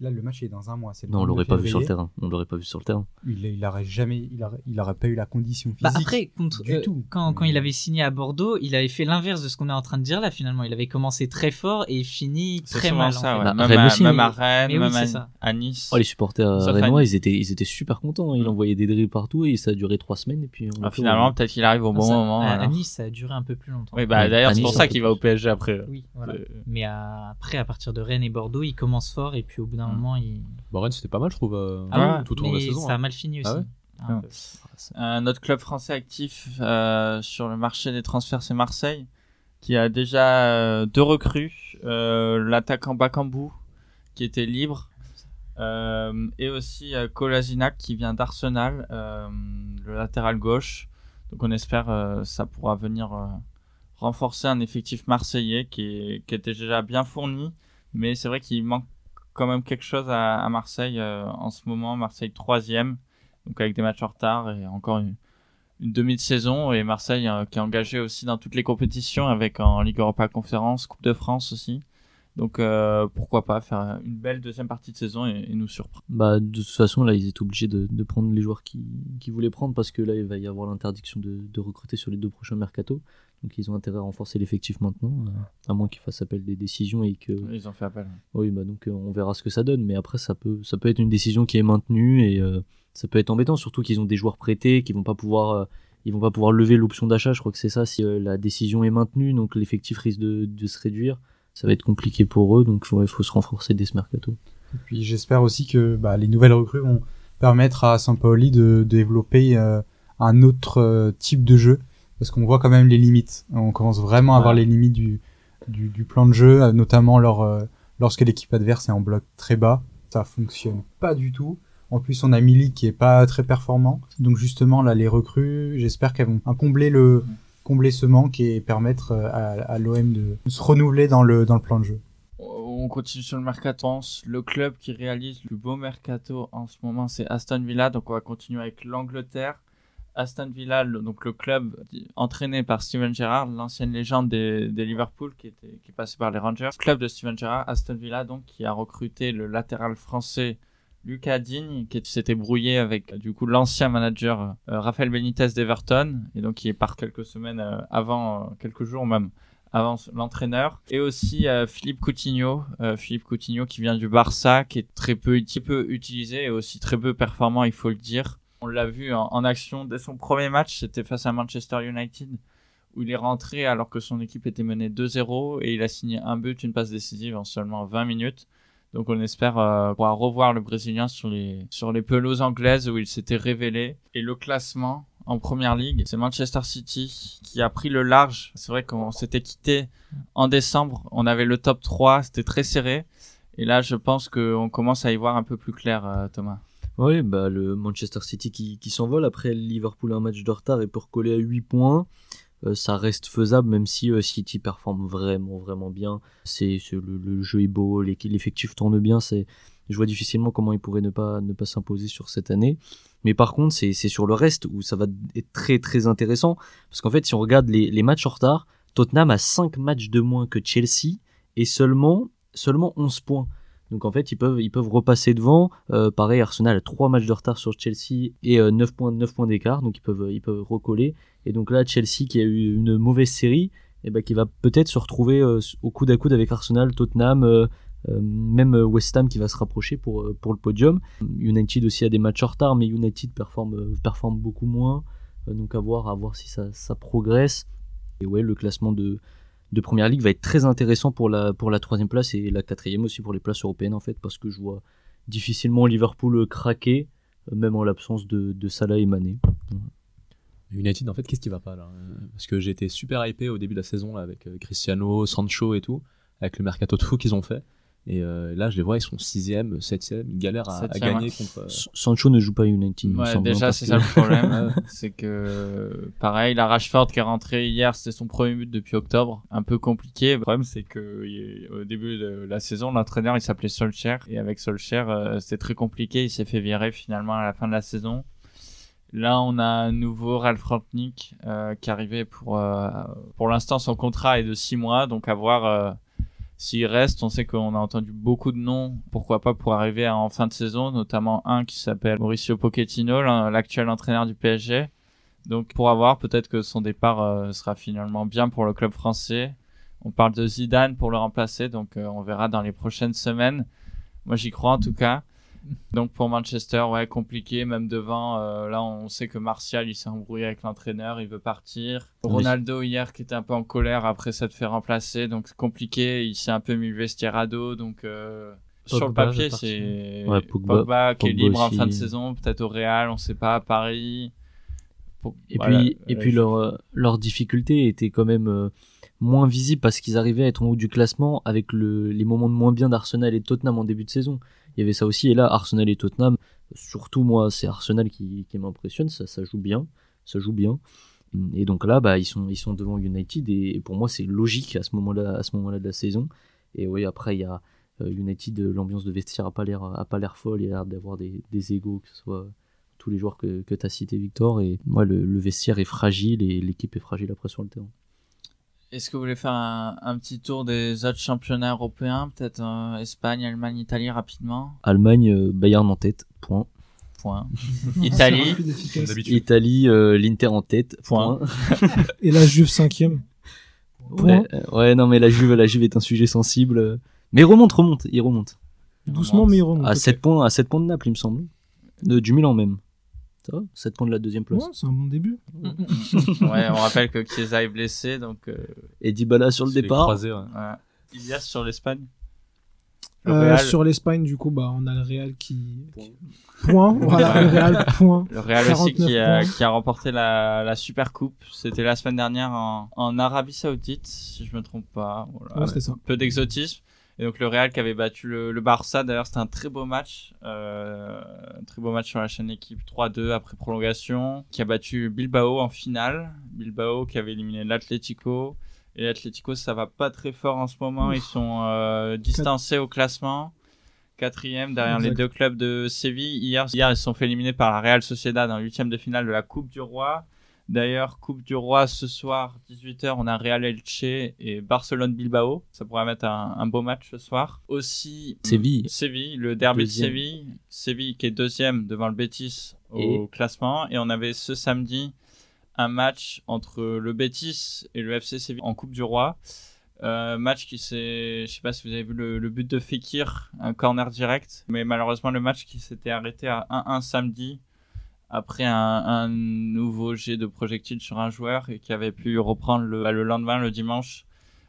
là le match est dans un mois. c'est Non, on 22 l'aurait pas vu sur le terrain. On l'aurait pas vu sur le terrain. Il, il aurait jamais, il aurait, il aurait pas eu la condition physique. Bah après, contre, du euh, tout. quand, quand il avait signé à Bordeaux, il avait fait l'inverse de ce qu'on est en train de dire là finalement. Il avait commencé très fort et fini très mal. en ça, fait. ouais. Bah, même, Rennes à, aussi, même hein. à Rennes, oui, même à, Nice. Oh, les supporters rennois, Nice. ils étaient, ils étaient super contents. hein. Ils envoyaient des drills partout et ça a duré trois semaines. Et puis Ah, finalement, au- peut-être qu'il arrive au bon moment. à. Nice, ça a duré un peu plus longtemps. Oui, bah d'ailleurs, c'est pour ça qu'il va au PSG après. Oui, voilà. Euh, Mais après, à partir de Rennes et Bordeaux, il commence fort et puis au bout d'un Mm. moment, il. Rennes, c'était pas mal, je trouve, euh, Ah oui, tout au long de la saison. ça a hein. mal fini aussi. Ah ouais Un Ah. Un autre club français actif euh, sur le marché des transferts, c'est Marseille, qui a déjà euh, deux recrues. Euh, L'attaquant Bakambu, qui était libre, euh, et aussi euh, Kolasinac, qui vient d'Arsenal, euh, le latéral gauche. Donc on espère euh, ça pourra venir euh, renforcer un effectif marseillais qui, est, qui était déjà bien fourni, mais c'est vrai qu'il manque quand même quelque chose à, Marseille euh, en ce moment. Marseille troisième, donc avec des matchs en retard et encore une, une demi de saison et Marseille euh, qui est engagé aussi dans toutes les compétitions avec en Ligue Europa Conférence, Coupe de France aussi. Donc euh, pourquoi pas faire une belle deuxième partie de saison et, nous surprendre. Bah, de toute façon, là, ils étaient obligés de, prendre les joueurs qui, qui voulaient prendre parce que là, il va y avoir l'interdiction de, de recruter sur les deux prochains mercato. Donc, ils ont intérêt à renforcer l'effectif maintenant, euh, à moins qu'ils fassent appel des décisions et que. Ils ont fait appel. Oui, bah donc euh, on verra ce que ça donne, mais après ça peut, ça peut être une décision qui est maintenue et euh, ça peut être embêtant, surtout qu'ils ont des joueurs prêtés qui vont pas pouvoir, euh, ils vont pas pouvoir lever l'option d'achat. Je crois que c'est ça si euh, la décision est maintenue, donc l'effectif risque de, de se réduire. Ça va être compliqué pour eux, donc il faut se renforcer dès ce mercato. Et puis j'espère aussi que bah, les nouvelles recrues vont permettre à Sampaoli de, de développer euh, un autre euh, type de jeu, parce qu'on voit quand même les limites. On commence vraiment à voir les limites du, du, du plan de jeu, euh, notamment lors, euh, lorsque l'équipe adverse est en bloc très bas. Ça fonctionne pas du tout. En plus, on a Milik qui est pas très performant. Donc justement, là, les recrues, j'espère qu'elles vont combler le combler ce manque et permettre euh, à, à l'OM de se renouveler dans le, dans le plan de jeu. On continue sur le mercato. Le club qui réalise le beau mercato en ce moment, c'est Aston Villa. Donc on va continuer avec l'Angleterre. Aston Villa, le- donc le club entraîné par Steven Gerrard, l'ancienne légende des, Liverpool qui, était, qui est passé par les Rangers. Club de Steven Gerrard, Aston Villa, donc qui a recruté le latéral français Lucas Digne, qui s'était brouillé avec du coup l'ancien manager euh, Rafael Benitez d'Everton, et donc qui part quelques semaines euh, avant, euh, quelques jours même avant l'entraîneur et aussi euh, Philippe Coutinho Philippe Coutinho qui vient du Barça qui est très peu, petit peu utilisé et aussi très peu performant il faut le dire on l'a vu en, action dès son premier match c'était face à Manchester United où il est rentré alors que son équipe était menée 2-0 et il a signé un but une passe décisive en seulement 20 minutes donc on espère euh, pouvoir revoir le Brésilien sur les, sur les pelouses anglaises où il s'était révélé. Et le classement, en première ligue. C'est Manchester City qui a pris le large. C'est vrai qu'on s'était quitté en décembre. On avait le top 3. C'était très serré. Et là, je pense qu'on commence à y voir un peu plus clair, euh, Thomas. Oui, bah, le Manchester City qui, qui s'envole après Liverpool un match de retard et pour coller à 8 points. Euh, ça reste faisable même si euh, City performe vraiment vraiment bien. C'est le, jeu est beau, l'effectif tourne bien. C'est je vois difficilement comment il pourrait ne pas ne pas s'imposer sur cette année. Mais par contre, c'est sur le reste où ça va être très très intéressant parce qu'en fait, si on regarde les, les matchs en retard, Tottenham a 5 matchs de moins que Chelsea et seulement seulement 11 points. Donc en fait, ils peuvent, ils peuvent repasser devant. Euh, pareil, Arsenal a 3 matchs de retard sur Chelsea et 9 points, 9 points d'écart, donc ils peuvent, ils peuvent recoller. Et donc là, Chelsea qui a eu une mauvaise série, eh ben, qui va peut-être se retrouver euh, au coude à coude avec Arsenal, Tottenham, euh, euh, même West Ham qui va se rapprocher pour, pour le podium. United aussi a des matchs en retard, mais United performe, performe beaucoup moins. donc à voir, à voir si ça, ça progresse. Et ouais, le classement de, de première ligue va être très intéressant pour la, troisième place et la quatrième aussi pour les places européennes en fait, parce que je vois difficilement Liverpool craquer, même en l'absence de, Salah et Mané. United, en fait, qu'est-ce qui va pas là Parce que été super hypé au début de la saison avec euh, Cristiano, Sancho et tout, avec le mercato de fou qu'ils ont fait. Et euh, là, je les vois, ils sont 6ème, 7ème, ils galèrent à, gagner contre. Euh, Sancho ne joue pas United. Ouais, déjà, c'est ça le problème. c'est que, pareil, la Rashford qui est rentré hier, c'était son premier but depuis octobre. Un peu compliqué. Le problème, c'est que au début de la saison, l'entraîneur, il s'appelait Solskjaer. Et avec Solskjaer, c'était très compliqué. Il s'est fait virer finalement à la fin de la saison. Là, on a un nouveau Ralph Rantnick euh, qui arrivait pour euh, pour l'instant son contrat est de 6 mois, donc à voir euh, s'il reste. On sait qu'on a entendu beaucoup de noms, pourquoi pas pour arriver en fin de saison, notamment un qui s'appelle Mauricio Pochettino, l'actuel entraîneur du PSG. Donc pour avoir peut-être que son départ sera finalement bien pour le club français. On parle de Zidane pour le remplacer, donc on verra dans les prochaines semaines. Moi j'y crois en tout cas. Donc pour Manchester, ouais, compliqué, même devant. Euh, là, on sait que Martial, il s'est embrouillé avec l'entraîneur, il veut partir. Ronaldo hier, qui était un peu en colère après s'être fait remplacer, donc compliqué. Il s'est un peu mis le vestiaire à dos, donc. Euh, sur le papier, c'est Pogba, qui est libre en fin de saison, peut-être au Real, on sait pas, à Paris. Et puis, et puis leur, euh, leur difficulté était quand même moins visible parce qu'ils arrivaient à être en haut du classement avec le, les moments de moins bien d'Arsenal et de Tottenham en début de saison il y avait ça aussi. Et là, Arsenal et Tottenham, surtout moi, c'est Arsenal qui, m'impressionne, ça, ça joue bien, ça joue bien. Et donc là, bah, ils sont, devant United et, pour moi, c'est logique à ce moment-là, moment-là de la saison. Et oui, après, il y a euh, United, l'ambiance de vestiaire a pas l'air, folle, il y a l'air d'avoir des, égaux, que ce soit tous les joueurs que, que tu as Victor. Et moi, le, vestiaire est fragile et l'équipe est fragile après sur le terrain. Est-ce que vous voulez faire un, petit tour des autres championnats européens Peut-être euh, Espagne, Allemagne, Italie rapidement Allemagne, euh, Bayern en tête, point. Point. Italie. Italie, euh, l'Inter en tête, point. Et la Juve cinquième. Ouais, ouais, non mais la Juve, la Juve est un sujet sensible. Mais remonte, remonte, il remonte. Doucement, mais il remonte. À 7 points, à 7 points de Naples, il me semble. De, du Milan même. Ça va 7 points de la deuxième place. Ouais, c'est un bon début. ouais, on rappelle que Chiesa est blessé, donc. Euh... Et Dybala sur le départ. Croisé, ouais. ouais. Ilias sur l'Espagne. Euh, sur l'Espagne, du coup, bah, on a le Real qui. Point. Voilà, le Real, point. Le Real aussi qui a, qui a, remporté la, la Super Coupe. C'était la semaine dernière en, en, Arabie Saoudite, si je me trompe pas. Voilà. Ouais, ça. Peu d'exotisme. Et donc le Real qui avait battu le, le Barça, d'ailleurs c'était un très beau match, euh, un très beau match sur la chaîne équipe 3-2 après prolongation, qui a battu Bilbao en finale, Bilbao qui avait éliminé l'Atlético, et l'Atlético ça va pas très fort en ce moment, ils sont euh, distancés au classement, quatrième derrière les deux clubs de Séville. Hier, hier ils se sont fait éliminer par la Real Sociedad en huitième de finale de la Coupe du Roi. D'ailleurs, Coupe du Roi ce soir, 18h, on a Real Elche et Barcelone-Bilbao. Ça pourrait mettre un, beau match ce soir. Aussi, Séville. Séville, le derby de Séville. Séville qui est deuxième devant le Betis au classement. Et on avait ce samedi un match entre le Betis et le FC Séville en Coupe du Roi. Euh, match qui s'est, je sais pas si vous avez vu le, le, but de Fekir, un corner direct, mais malheureusement le match qui s'était arrêté à 1-1 samedi après un, un, nouveau jet de projectile sur un joueur et qui avait pu reprendre le, bah, le lendemain, le dimanche,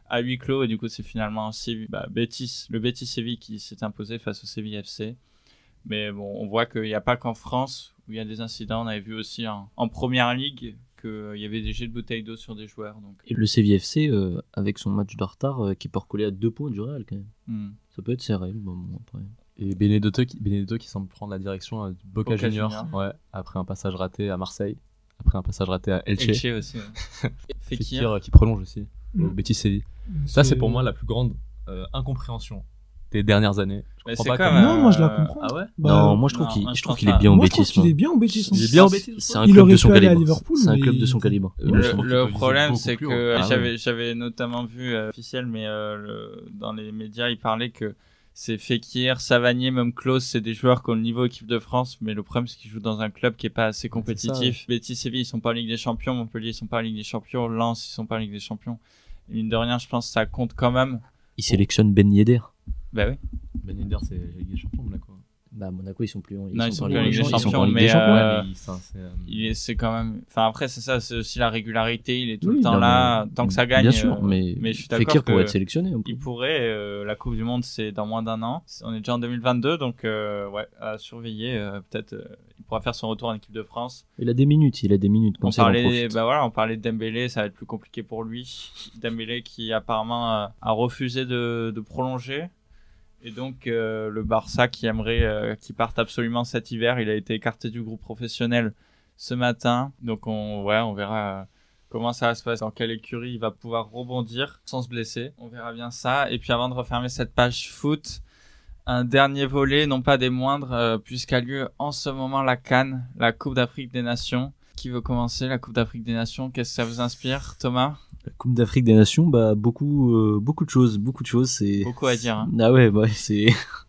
à huis clos. Et du coup, c'est finalement bah, Betis, le Betis Séville qui s'est imposé face au Séville FC. Mais bon, on voit qu'il n'y a pas qu'en France où il y a des incidents. On avait vu aussi en, en première ligue qu'il y avait des jets de bouteilles d'eau sur des joueurs. Donc, Et le CVFC, euh, avec son match de retard, euh, qui peut recoller à deux points du Real quand même. hmm. Ça peut être serré. Bon, bon, après. Et Benedetto qui, Benedetto qui semble prendre la direction euh, du Boca, Boca Juniors, Juniors. ouais, après un passage raté à Marseille, après un passage raté à Elche. Elche aussi. ouais. Fekir Fekir. euh, qui prolonge aussi au Mm. Betis Séville. Ça, c'est pour moi la plus grande euh, incompréhension des dernières années. Je Mais comprends pas comme, Non, moi je la comprends. Ah ouais Bah, non, moi je trouve qu'il je trouve est bien au Betis. moi. est bien au Betis. Il est bien au Betis C'est un Il club aurait de pu son aller à calibre. Liverpool, C'est un club de son calibre. Le, problème, c'est que haut. Ah j'avais j'avais notamment vu euh, officiel, mais euh, le- dans les médias, il parlait que c'est Fekir, Savanier, même Klaus, c'est des joueurs qui ont le niveau équipe de France, mais le problème c'est qu'ils jouent dans un club qui est pas assez compétitif. Betis, Séville, ils sont pas en Ligue des Champions, Montpellier, ils sont pas en Ligue des Champions, Lens, ils sont pas en Ligue des Champions. Et mine de rien, je pense que ça compte quand même. Il sélectionne Ben Yedder. Bah oui. Ben Yedder, c'est la Ligue des Champions, Monaco. Bah, Monaco, ils sont plus en Non, ils sont plus en Ligue des ils sont Champions, Ligue mais, Champions. euh, mais c'est, euh, c'est quand même. Enfin après, c'est ça, c'est aussi la régularité. Il est tout Oui, le temps non, là, mais- tant que ça gagne. Bien sûr, euh, mais, mais je suis d'accord pourrait être sélectionné. Il pourrait, euh, la Coupe du Monde c'est dans moins d'un an. On est déjà en 2022, donc ouais, à surveiller. Peut-être il pourra faire son retour en équipe de France. Il a des minutes, il a des minutes. Comme On ça, parlait, bah voilà, on parlait de Dembélé, ça va être plus compliqué pour lui. Dembélé qui apparemment a refusé de, de prolonger. Et donc euh, le Barça qui aimerait euh, qu'il parte absolument cet hiver, il a été écarté du groupe professionnel ce matin. Donc on, on verra euh, comment ça va se passer, dans quelle écurie il va pouvoir rebondir sans se blesser. On verra bien ça. Et puis avant de refermer cette page foot, un dernier volet, non pas des moindres, euh, puisqu'a lieu en ce moment la Cannes, la Coupe d'Afrique des Nations. Qui veut commencer la Coupe d'Afrique des Nations Qu'est-ce que ça vous inspire, Thomas? La Coupe d'Afrique des Nations, bah beaucoup, euh, beaucoup de choses, beaucoup de choses. C'est Beaucoup à dire. hein. Ah ouais, bah c'est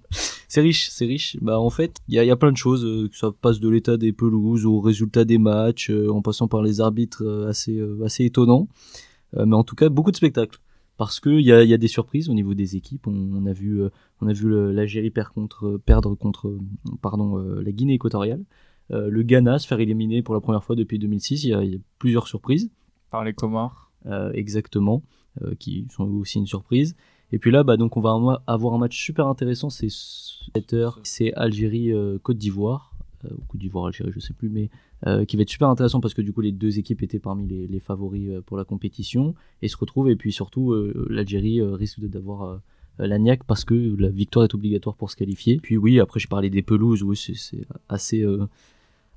c'est riche, c'est riche. Bah en fait, il y a, y a plein de choses. euh, que ça passe de l'état des pelouses au résultat des matchs, euh, en passant par les arbitres assez assez étonnants. Mais en tout cas, beaucoup de spectacles. Parce que il y a, y a des surprises au niveau des équipes. On, on a vu euh, on a vu l'Algérie perdre contre perdre contre pardon euh, la Guinée équatoriale. Euh, le Ghana se faire éliminer pour la première fois depuis 2006. Il y a, il y a plusieurs surprises. Par les Comores. Euh, exactement, euh, qui sont aussi une surprise. Et puis là, bah, donc on va avoir- un match super intéressant, c'est 7 heures, c'est Algérie-Côte d'Ivoire, euh, ou Côte d'Ivoire-Algérie, je sais plus, mais euh, qui va être super intéressant parce que du coup les deux équipes étaient parmi les, les favoris euh, pour la compétition et se retrouvent, et puis surtout l'Algérie risque d'avoir la niaque parce que la victoire est obligatoire pour se qualifier. Puis oui, après j'ai parlé des pelouses, oui, c'est assez...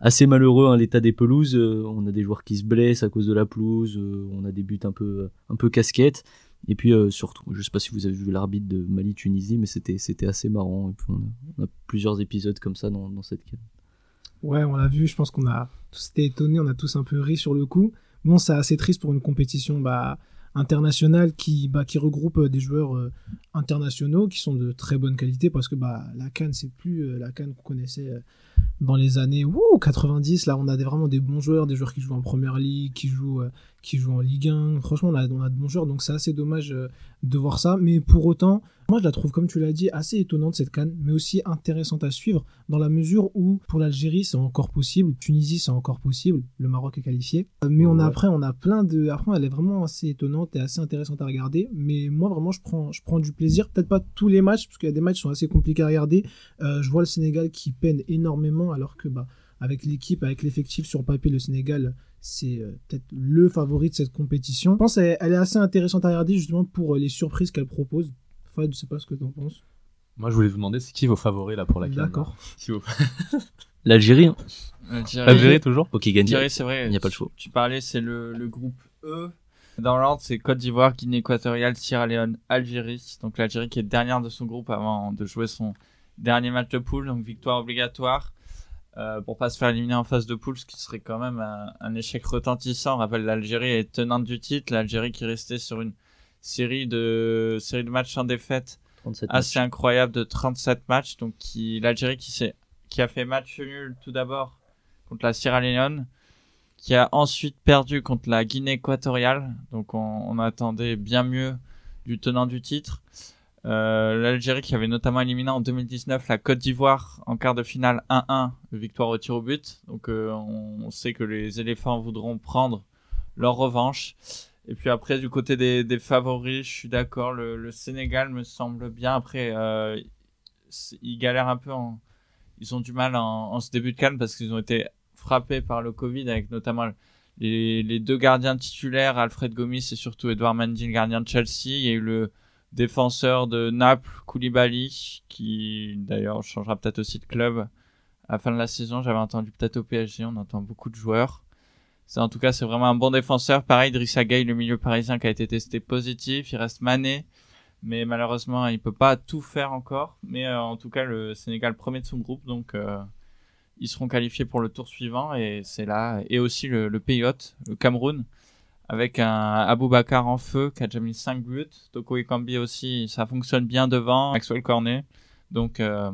assez malheureux hein, l'état des pelouses. Euh, on a des joueurs qui se blessent à cause de la pelouse. euh, on a des buts un peu un peu casquettes. Et puis euh, surtout, je sais pas si vous avez vu l'arbitre de Mali Tunisie, mais c'était assez marrant. Et puis on a, plusieurs épisodes comme ça dans, dans cette Ouais, on l'a vu, je pense qu'on a tous été étonnés, on a tous un peu ri sur le coup. Bon, c'est assez triste pour une compétition bah, internationale qui, bah, qui regroupe des joueurs internationaux qui sont de très bonne qualité parce que bah, la Cannes, c'est plus euh, la Cannes qu'on connaissait euh, dans les années wouh, 90. Là, on a des, vraiment des bons joueurs, des joueurs qui jouent en première ligue, qui jouent, euh, qui jouent en Ligue 1. Franchement, on a, on a de bons joueurs, donc c'est assez dommage de voir ça. Mais pour autant, moi, je la trouve, comme tu l'as dit, assez étonnante cette Cannes, mais aussi intéressante à suivre dans la mesure où pour l'Algérie c'est encore possible, Tunisie c'est encore possible, le Maroc est qualifié, mais on a Ouais. après on a plein de, après elle est vraiment assez étonnante et assez intéressante à regarder, mais moi vraiment je prends, je prends du plaisir, peut-être pas tous les matchs parce qu'il y a des matchs qui sont assez compliqués à regarder, Euh, je vois le Sénégal qui peine énormément alors que bah avec l'équipe, avec l'effectif sur papier, le Sénégal c'est euh, peut-être le favori de cette compétition. Je pense qu'elle elle est assez intéressante à regarder justement pour euh, les surprises qu'elle propose. Fad, je sais pas ce que tu en penses. Moi, je voulais vous demander, c'est qui vos favoris là pour la D'accord. Vos- L'Algérie, hein. Algérie, Algérie toujours ok, gagne. C'est vrai. Il n'y a pas le choix. Tu parlais, c'est le, le groupe E. Dans l'ordre, c'est Côte d'Ivoire, Guinée équatoriale, Sierra Leone, Algérie. Donc l'Algérie qui est dernière de son groupe avant de jouer son dernier match de poule, donc victoire obligatoire. Euh, pour pas se faire éliminer en phase de poule, ce qui serait quand même un, un échec retentissant. On rappelle l'Algérie est tenante du titre, l'Algérie qui restait sur une série de série de matchs sans défaite 37 assez matchs. incroyable de 37 matchs. Donc l'Algérie qui qui a fait match nul tout d'abord contre la Sierra Leone, qui a ensuite perdu contre la Guinée équatoriale. Donc on, on attendait bien mieux du tenant du titre. Euh, L'Algérie qui avait notamment éliminé en 2019 la Côte d'Ivoire en quart de finale 1-1, victoire au tir au but. Donc euh, on, sait que les éléphants voudront prendre leur revanche. Et puis après, du côté des, des favoris, je suis d'accord, le, le Sénégal me semble bien. Après, euh, c'est- il galère un peu en, ils ont du mal en, en ce début de calme parce qu'ils ont été frappés par le Covid avec notamment les, deux gardiens titulaires, Alfred Gomis et surtout Edouard Mendy, le gardien de Chelsea. Il y a eu le défenseur de Naples, Koulibaly, qui d'ailleurs changera peut-être aussi de club à la fin de la saison. J'avais entendu peut-être au PSG, on entend beaucoup de joueurs. En tout cas c'est vraiment un bon défenseur. Pareil, Drissa Gueye, le milieu parisien qui a été testé positif. Il reste Mané, mais malheureusement il peut pas tout faire encore. Mais euh, en tout cas le Sénégal premier de son groupe, donc euh, ils seront qualifiés pour le tour suivant et c'est là et aussi le, le pays hôte, le Cameroun avec un Aboubacar en feu qui a déjà mis 5 buts. Toko Ekambi aussi, ça fonctionne bien devant. Maxwell Cornet. Donc, euh,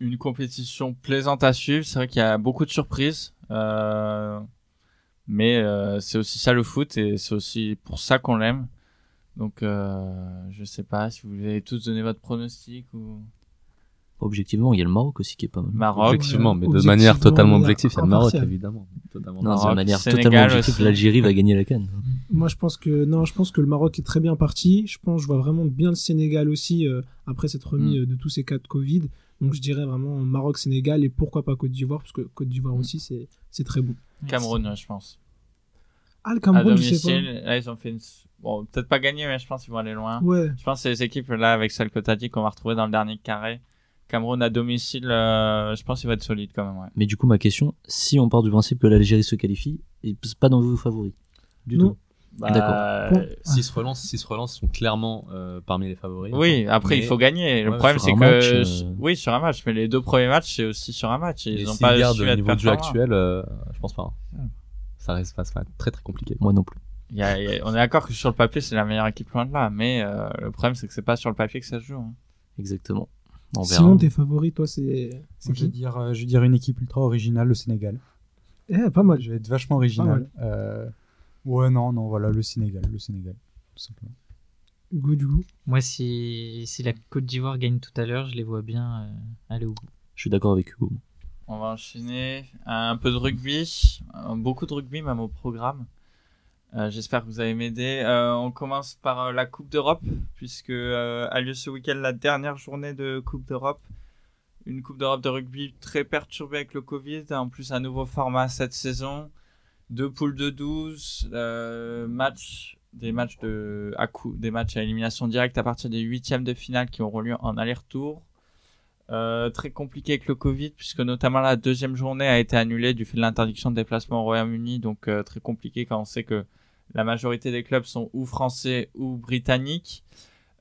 une compétition plaisante à suivre. C'est vrai qu'il y a beaucoup de surprises. Euh, mais euh, c'est aussi ça le foot et c'est aussi pour ça qu'on l'aime. Donc, je sais pas si vous avez tous donné votre pronostic ou Objectivement, il y a le Maroc aussi qui est pas mal. Maroc. Objectivement, mais de manière totalement objective, il y a le Maroc, évidemment. Totalement. Non, de manière Sénégal totalement objective. L'Algérie va gagner la canne. Moi, je pense que non, je pense que le Maroc est très bien parti. Je pense, je vois vraiment bien le Sénégal aussi euh, après s'être remis Mm. euh, de tous ces cas de Covid. Donc, je dirais vraiment Maroc, Sénégal et pourquoi pas Côte d'Ivoire parce que Côte d'Ivoire Mm. aussi c'est c'est très bon. Cameroun, je pense. Ah, le Cameroun, je sais domicile, là, ils ont fait une... Bon, peut-être pas gagner, mais je pense qu'ils vont aller loin. pas. Ouais. Je pense que c'est les équipes là avec celles que t'as dit qu'on va retrouver dans le dernier carré. Cameroun à domicile, euh, je pense qu'il va être solide quand même. Ouais. Mais du coup, ma question, si on part du principe que l'Algérie se qualifie, c'est pas dans vos favoris. Du Non. tout. Bah, D'accord. S'ils se relancent, s'ils se relancent, sont clairement euh, parmi les favoris. Oui, après Mais- il faut gagner. Le Ouais, problème c'est que match, euh, oui sur un match, mais les deux premiers matchs c'est aussi sur un match. Et Ils ont s'ils pas gardent su le être niveau de jeu actuel, euh, je pense pas. hein. Ouais. Ça reste ça sera très très compliqué. Moi non plus. Il y a- il y a- on est d'accord que sur le papier c'est la meilleure équipe loin de là, mais euh, le problème c'est que c'est pas sur le papier que ça se joue. hein. Exactement. On verra. Sinon, tes favoris, toi, c'est c'est Moi, je vais qui dire, euh, je vais dire une équipe ultra originale, le Sénégal. Eh, pas mal. Je vais être vachement original. Euh, ouais, non, non, voilà, le Sénégal, le Sénégal, tout simplement. Hugo, du coup? Moi, si, si la Côte d'Ivoire gagne tout à l'heure, je les vois bien euh, aller au bout. Je suis d'accord avec Hugo. On va enchaîner un peu de rugby, euh, beaucoup de rugby même au programme. Euh, J'espère que vous allez m'aider. Euh, on commence par euh, la Coupe d'Europe, puisque a lieu ce week-end la dernière journée de Coupe d'Europe. Une Coupe d'Europe de rugby très perturbée avec le Covid, en plus un nouveau format cette saison. Deux poules de 12, euh, matchs, des matchs à coup, des matchs à élimination directe à partir des huitièmes de finale qui auront lieu en aller-retour. Euh, très compliqué avec le Covid puisque notamment la deuxième journée a été annulée du fait de l'interdiction de déplacement au Royaume-Uni donc euh, très compliqué quand on sait que la majorité des clubs sont ou français ou britanniques.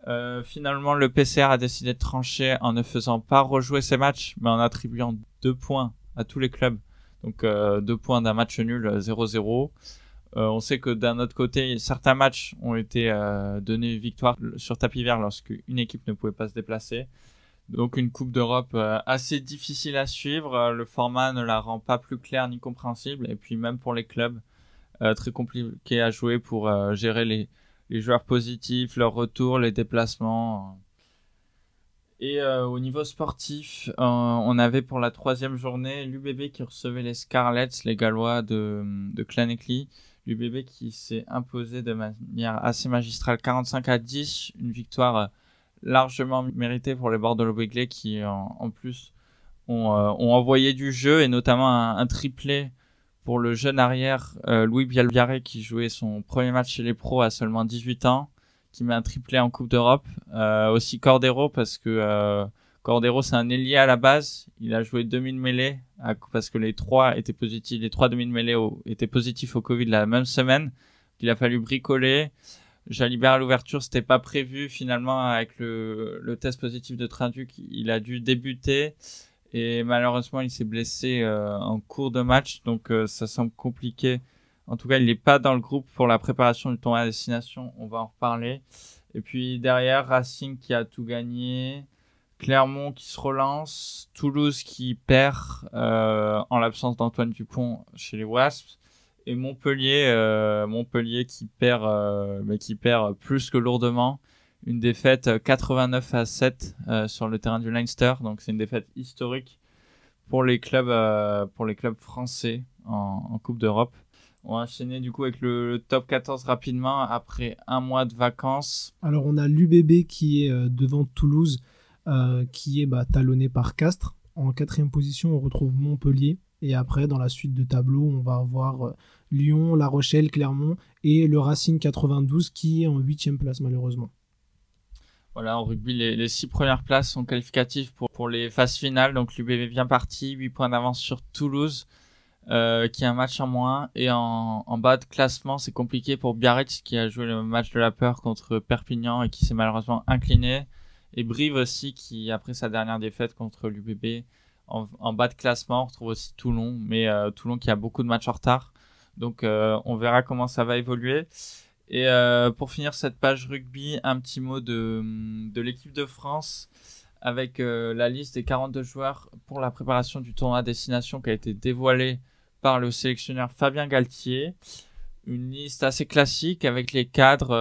Euh, finalement le PCR a décidé de trancher en ne faisant pas rejouer ces matchs mais en attribuant deux points à tous les clubs donc deux points d'un match nul euh, 0-0. Euh, on sait que d'un autre côté, certains matchs ont été donnés victoire sur tapis vert lorsque une équipe ne pouvait pas se déplacer. Donc une Coupe d'Europe euh, assez difficile à suivre. Euh, le format ne la rend pas plus claire ni compréhensible. Et puis même pour les clubs, euh, très compliqué à jouer pour gérer les, les joueurs positifs, leur retour, les déplacements. Et au niveau sportif, on avait pour la troisième journée l'UBB qui recevait les Scarlets, les Gallois de, de. L'UBB qui s'est imposé de manière assez magistrale 45 à 10, une victoire largement mérité pour les Bordeaux Begley qui en, plus ont, euh, ont envoyé du jeu et notamment un, un triplé pour le jeune arrière euh, Louis Bialbiaré qui jouait son premier match chez les pros à seulement 18 ans qui met un triplé en Coupe d'Europe. Euh, aussi Cordero parce que Cordero c'est un ailier à la base. Il a joué demi de mêlée à- parce que les trois étaient positifs les trois demi de mêlée au- étaient positifs au Covid la même semaine. Qu'il a fallu bricoler Jalibert à l'ouverture, c'était pas prévu finalement avec le, test positif de Traduc. Il a dû débuter et malheureusement il s'est blessé euh, en cours de match, donc euh, ça semble compliqué. En tout cas, il n'est pas dans le groupe pour la préparation du tournoi à destination. On va en reparler. Et puis derrière, Racing qui a tout gagné, Clermont qui se relance, Toulouse qui perd euh, en l'absence d'Antoine Dupont chez les Wasps et Montpellier, euh, Montpellier qui perd, euh, qui perd plus que lourdement. Une défaite euh, 89 à 7 euh, sur le terrain du Leinster, donc c'est une défaite historique pour les clubs, euh, pour les clubs français en, Coupe d'Europe. On va enchaîner du coup avec le, top 14 rapidement après un mois de vacances. Alors, on a l'UBB qui est euh, devant Toulouse, euh, qui est bah, talonné par Castres. En quatrième position, on retrouve Montpellier. Et après, dans la suite de tableau, on va avoir euh, Lyon, La Rochelle, Clermont et le Racing 92 qui est en huitième place malheureusement. Voilà, en rugby, les, six premières places sont qualificatives pour, les phases finales. Donc l'UBB bien parti, 8 points d'avance sur Toulouse, euh, qui a un match en moins. Et en, bas de classement, c'est compliqué pour Biarritz, qui a joué le match de la peur contre Perpignan et qui s'est malheureusement incliné. Et Brive aussi, qui après sa dernière défaite contre l'UBB, en, en, bas de classement, on retrouve aussi Toulon, mais euh, Toulon qui a beaucoup de matchs en retard. Donc euh, on verra comment ça va évoluer. Et euh, pour finir cette page rugby, un petit mot de, l'équipe de France avec euh, la liste des 42 joueurs pour la préparation du tournoi destination qui a été dévoilée par le sélectionneur Fabien Galtier. Une liste assez classique avec les cadres,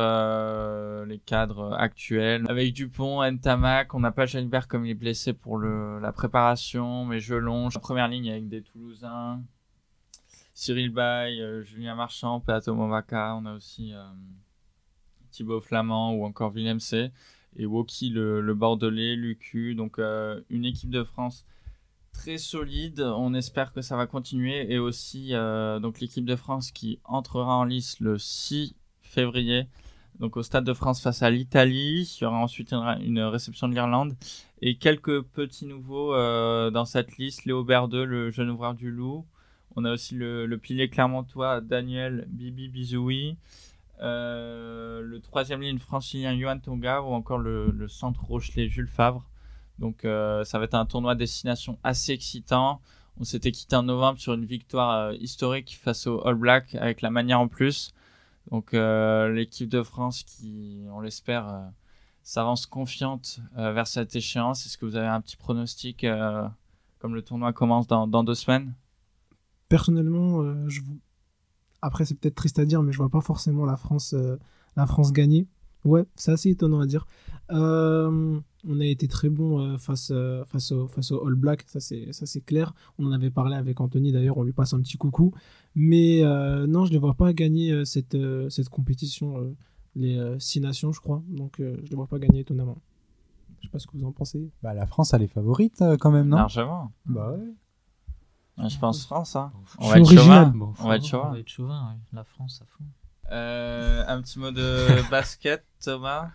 actuels, avec Dupont, Ntamak, on n'a pas Jalibert comme il est blessé pour la préparation, mais Gelon, première ligne avec des Toulousains, Cyril Bay, euh, Julien Marchand, Peato Movaka, on a aussi euh, Thibaut Flamand ou encore Willem C. Et Woki le, Bordelais, Lucu. Donc euh, une équipe de France très solide. On espère que ça va continuer. Et aussi donc l'équipe de France qui entrera en lice le 6 février. Donc au Stade de France face à l'Italie. Il y aura ensuite une, réception de l'Irlande. Et quelques petits nouveaux dans cette liste. Léo Berdeux, le jeune ouvreur du Loup. On a aussi le, pilier clermontois Daniel Bibi Bizoui. Euh, le troisième ligne francilien Johan Tonga ou encore le, centre Rochelet Jules Favre. Donc euh, ça va être un tournoi destination assez excitant. On s'était quitté en novembre sur une victoire euh, historique face aux All Blacks avec la manière en plus. Donc l'équipe de France qui, on l'espère, s'avance confiante vers cette échéance. Est-ce que vous avez un petit pronostic comme le tournoi commence dans deux semaines? Personnellement, euh, je après c'est peut-être triste à dire, mais je vois pas forcément la France, euh, la France gagner. Ouais, c'est assez étonnant à dire. Euh, on a été très bon face, face, au, face au All Black, ça c'est, ça c'est clair. On en avait parlé avec Anthony d'ailleurs, on lui passe un petit coucou. Mais non, je ne vois pas gagner cette, cette compétition, les six nations, je crois. Donc je ne les vois pas gagner étonnamment. Je sais pas ce que vous en pensez. Bah, la France, elle est favorite quand même, non? Largement. Bah ouais. Je pense France. Hein. On, va être chauvin. on va être chauvin. On va être chauvin, oui. La France, à fond. Euh, un petit mot de basket, Thomas.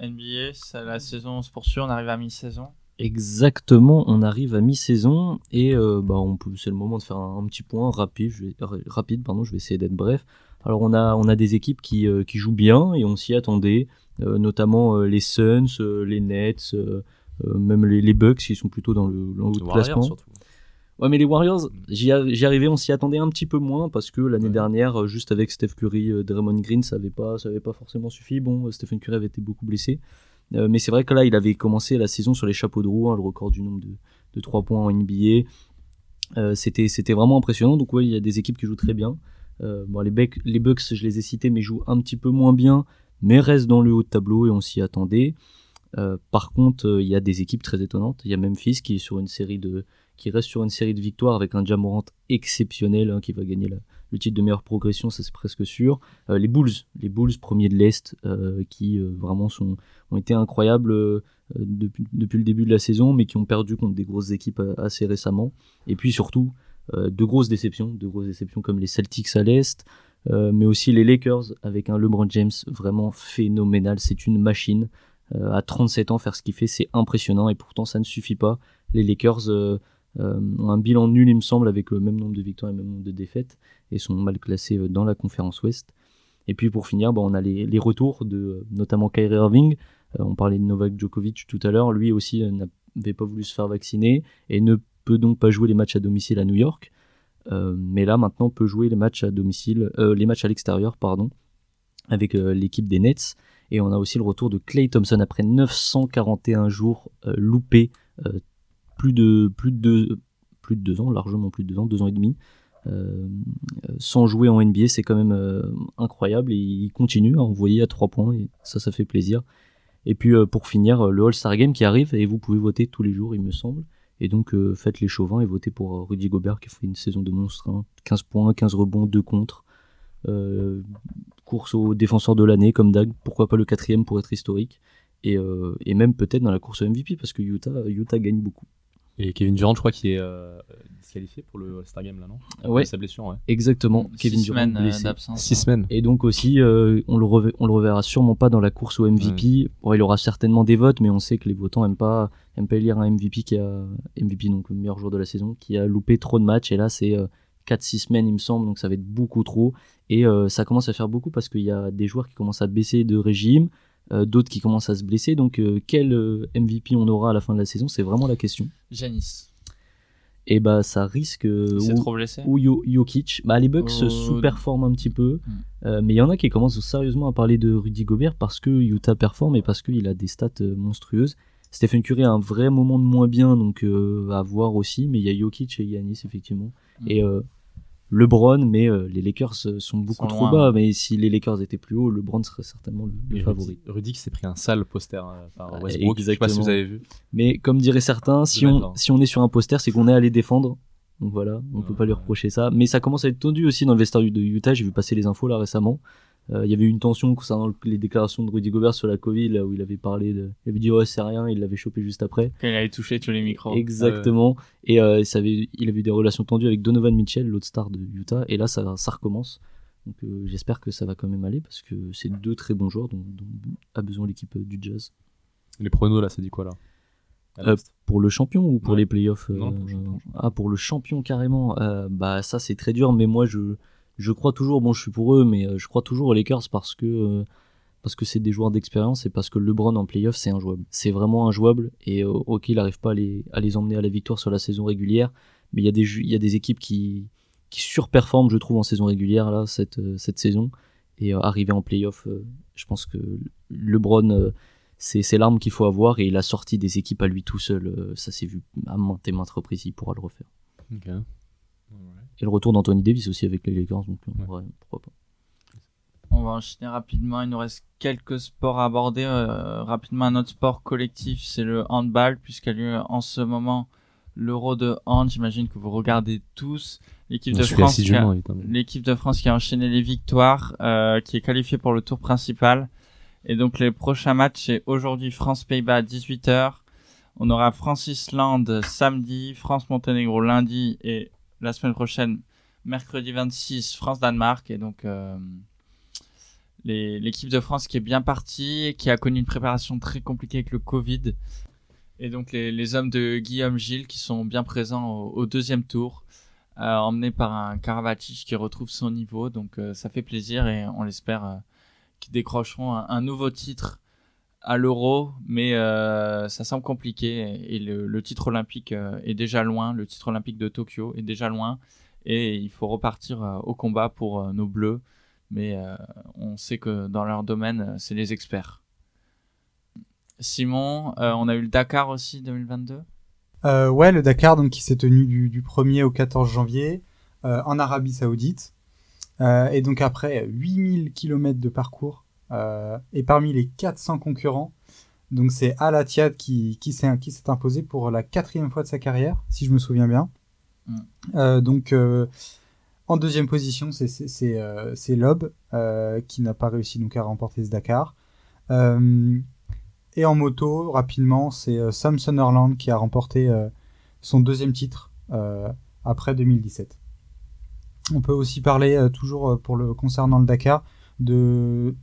NBA, la saison se poursuit, on arrive à mi-saison. Exactement, on arrive à mi-saison et euh, bah, on peut, c'est le moment de faire un, petit point rapide. Je vais, rapide, pardon, je vais essayer d'être bref. Alors on a, on a des équipes qui, euh, qui jouent bien et on s'y attendait, euh, notamment les Suns, les Nets, même les, les, Bucks qui sont plutôt dans le, dans le classement. Surtout. Ouais, mais les Warriors, j'y arrivais, on s'y attendait un petit peu moins parce que l'année dernière, euh, juste avec Steph Curry, euh, Draymond Green, ça n'avait pas, ça avait pas forcément suffi. Bon, euh, Stephen Curry avait été beaucoup blessé. mais c'est vrai que là, il avait commencé la saison sur les chapeaux de roue, hein, le record du nombre de, de 3 points en NBA. c'était, c'était vraiment impressionnant. Donc, ouais, il y a des équipes qui jouent très bien. bon, les, Bucks, les Bucks, je les ai cités, mais jouent un petit peu moins bien, mais restent dans le haut de tableau et on s'y attendait. par contre, il y a des équipes très étonnantes. Il y a Memphis qui est sur une série de qui reste sur une série de victoires avec un Jamorant exceptionnel hein, qui va gagner le titre de meilleure progression, ça c'est presque sûr. Euh, les Bulls, les Bulls premiers de l'Est, euh, qui euh, vraiment sont, ont été incroyables depuis, depuis, le début de la saison, mais qui ont perdu contre des grosses équipes assez récemment. Et puis surtout, de grosses déceptions, de grosses déceptions comme les Celtics à l'Est, mais aussi les Lakers avec un LeBron James vraiment phénoménal. C'est une machine. à 37 ans, faire ce qu'il fait, c'est impressionnant et pourtant ça ne suffit pas. Les Lakers un bilan nul, il me semble, avec le même nombre de victoires et le même nombre de défaites, et sont mal classés euh, dans la conférence Ouest. Et puis pour finir, bah, on a les, les, retours de notamment Kyrie Irving. Euh, on parlait de Novak Djokovic tout à l'heure. Lui aussi n'avait pas voulu se faire vacciner et ne peut donc pas jouer les matchs à domicile à New York. Euh, mais là maintenant peut jouer les matchs à domicile, euh, les matchs à l'extérieur, pardon, avec l'équipe des Nets. Et on a aussi le retour de Clay Thompson après 941 jours loupés, plus de plus de deux, plus de deux ans, largement plus de deux ans, deux ans et demi, euh, sans jouer en NBA, c'est quand même euh, incroyable et il continue à envoyer à trois points et ça, ça fait plaisir. Et puis euh, pour finir, le All-Star Game qui arrive et vous pouvez voter tous les jours, il me semble. Et donc faites les chauvins et votez pour Rudy Gobert qui fait une saison de monstre. 15 hein. points, 15 rebonds, 2 contre. course au défenseur de l'année comme Dag, pourquoi pas le quatrième pour être historique. Et, même peut-être dans la course au MVP parce que Utah gagne beaucoup. Et Kevin Durant, je crois qu'il est euh, disqualifié pour le All-Star Game là, non? Ouais, Sa blessure, ouais. exactement. Six Kevin Durant semaines euh, blessé. d'absence. Six semaines. Et donc aussi, euh, on, le rev- on le reverra sûrement pas dans la course au MVP. Bon, il aura certainement des votes, mais on sait que les votants aiment pas, aiment pas élire un MVP qui a MVP donc le meilleur joueur de la saison, qui a loupé trop de matchs. Et là, c'est euh, 4-6 semaines, il me semble, donc ça va être beaucoup trop. Et euh, ça commence à faire beaucoup parce qu'il y a des joueurs qui commencent à baisser de régime, euh, d'autres qui commencent à se blesser. Donc euh, quel euh, MVP on aura à la fin de la saison, c'est vraiment la question. Janis. Et bah ça risque ou- trop blessé. ou Yo- Jokic. Bah, les Bucks Oh. sous-performent un petit peu, Mm. Euh, mais il y en a qui commencent sérieusement à parler de Rudy Gobert parce que Utah performe et parce qu'il a des stats monstrueuses. Stephen Curry a un vrai moment de moins bien, donc à voir aussi, mais il y a Jokic et Yanis effectivement. Mm. Et euh, LeBron, mais euh, les Lakers euh, sont beaucoup trop loin, bas, mais si les Lakers étaient plus hauts, LeBron serait certainement le, favori. Rudy, qui s'est pris un sale poster euh, par Ouais, Westbrook. Je sais pas si vous avez vu. Mais comme diraient certains, si on, si on est sur un poster, c'est qu'on est allé défendre. Donc voilà, on peut Ouais, pas lui reprocher ça. Mais ça commence à être tendu aussi dans le vestiaire de Utah. J'ai vu passer les infos là récemment. Euh, Il y avait eu une tension concernant le- les déclarations de Rudy Gobert sur la Covid, là où il avait parlé de. Il avait dit ouais, c'est rien, il l'avait chopé juste après. Quand il avait touché tous les micros. Exactement. Et euh, ça avait, il avait eu des relations tendues avec Donovan Mitchell, l'autre star de Utah. Et là, ça, ça recommence. Donc euh, j'espère que ça va quand même aller parce que c'est deux très bons joueurs dont, dont a besoin l'équipe euh, du Jazz. Les pronos là, ça dit quoi là? Euh, Pour le champion ou pour Ouais. les playoffs Non, euh, pour le champion. Ah, pour le champion carrément. Euh, bah ça c'est très dur, mais moi je je crois toujours. Bon, je suis pour eux, mais euh, je crois toujours aux Lakers parce que euh, parce que c'est des joueurs d'expérience et parce que LeBron en playoff c'est injouable. C'est vraiment injouable et euh, ok il n'arrive pas à les à les emmener à la victoire sur la saison régulière, mais il y a des il y a des équipes qui qui surperforment je trouve en saison régulière là cette euh, cette saison et euh, arriver en playoff, euh, je pense que LeBron euh, c'est c'est l'arme qu'il faut avoir et il a sorti des équipes à lui tout seul. ça s'est vu à maintes et maintes reprises. Il pourra le refaire. Ok. Et le retour d'Anthony Davis aussi avec les Lakers, donc Ouais. ouais, pourquoi pas. On va enchaîner rapidement. Il nous reste quelques sports à aborder. Euh, rapidement, un autre sport collectif, c'est le handball, puisqu'il y a lieu en ce moment l'Euro de hand. J'imagine que vous regardez tous. L'équipe On de suit France qui a- assidûment, évidemment. l'équipe de France qui a enchaîné les victoires, euh, qui est qualifiée pour le tour principal. Et donc les prochains matchs, c'est aujourd'hui France-Pays-Bas à 18h. On aura France-Islande samedi, France-Monténégro lundi et la semaine prochaine, mercredi 26, France-Danemark. Et donc euh, l'équipe de France qui est bien partie, qui a connu une préparation très compliquée avec le Covid. Et donc les, hommes de Guillaume Gilles qui sont bien présents au, deuxième tour euh, emmené par un Karabatic qui retrouve son niveau. Donc euh, ça fait plaisir et on l'espère qu'ils décrocheront un nouveau titre à l'Euro, mais euh, ça semble compliqué et le, titre olympique euh, est déjà loin. Le titre olympique de Tokyo est déjà loin et il faut repartir euh, au combat pour nos Bleus. Mais on sait que dans leur domaine, c'est les experts. Simon, on a eu le Dakar aussi 2022. Euh, ouais, le Dakar, donc qui s'est tenu du, du 1er au 14 janvier en Arabie Saoudite. Et donc après 8000 km de parcours, et parmi les 400 concurrents, donc c'est Al Attiyad qui, qui s'est imposé pour la quatrième fois de sa carrière, si je me souviens bien. Mm. Euh, donc euh, en deuxième position, c'est euh, Loeb euh, qui n'a pas réussi donc à remporter ce Dakar. Euh, et en moto, rapidement, c'est euh, Sam Sunderland qui a remporté euh, son deuxième titre euh, après 2017. On peut aussi parler, euh, toujours euh, pour le concernant le Dakar, de.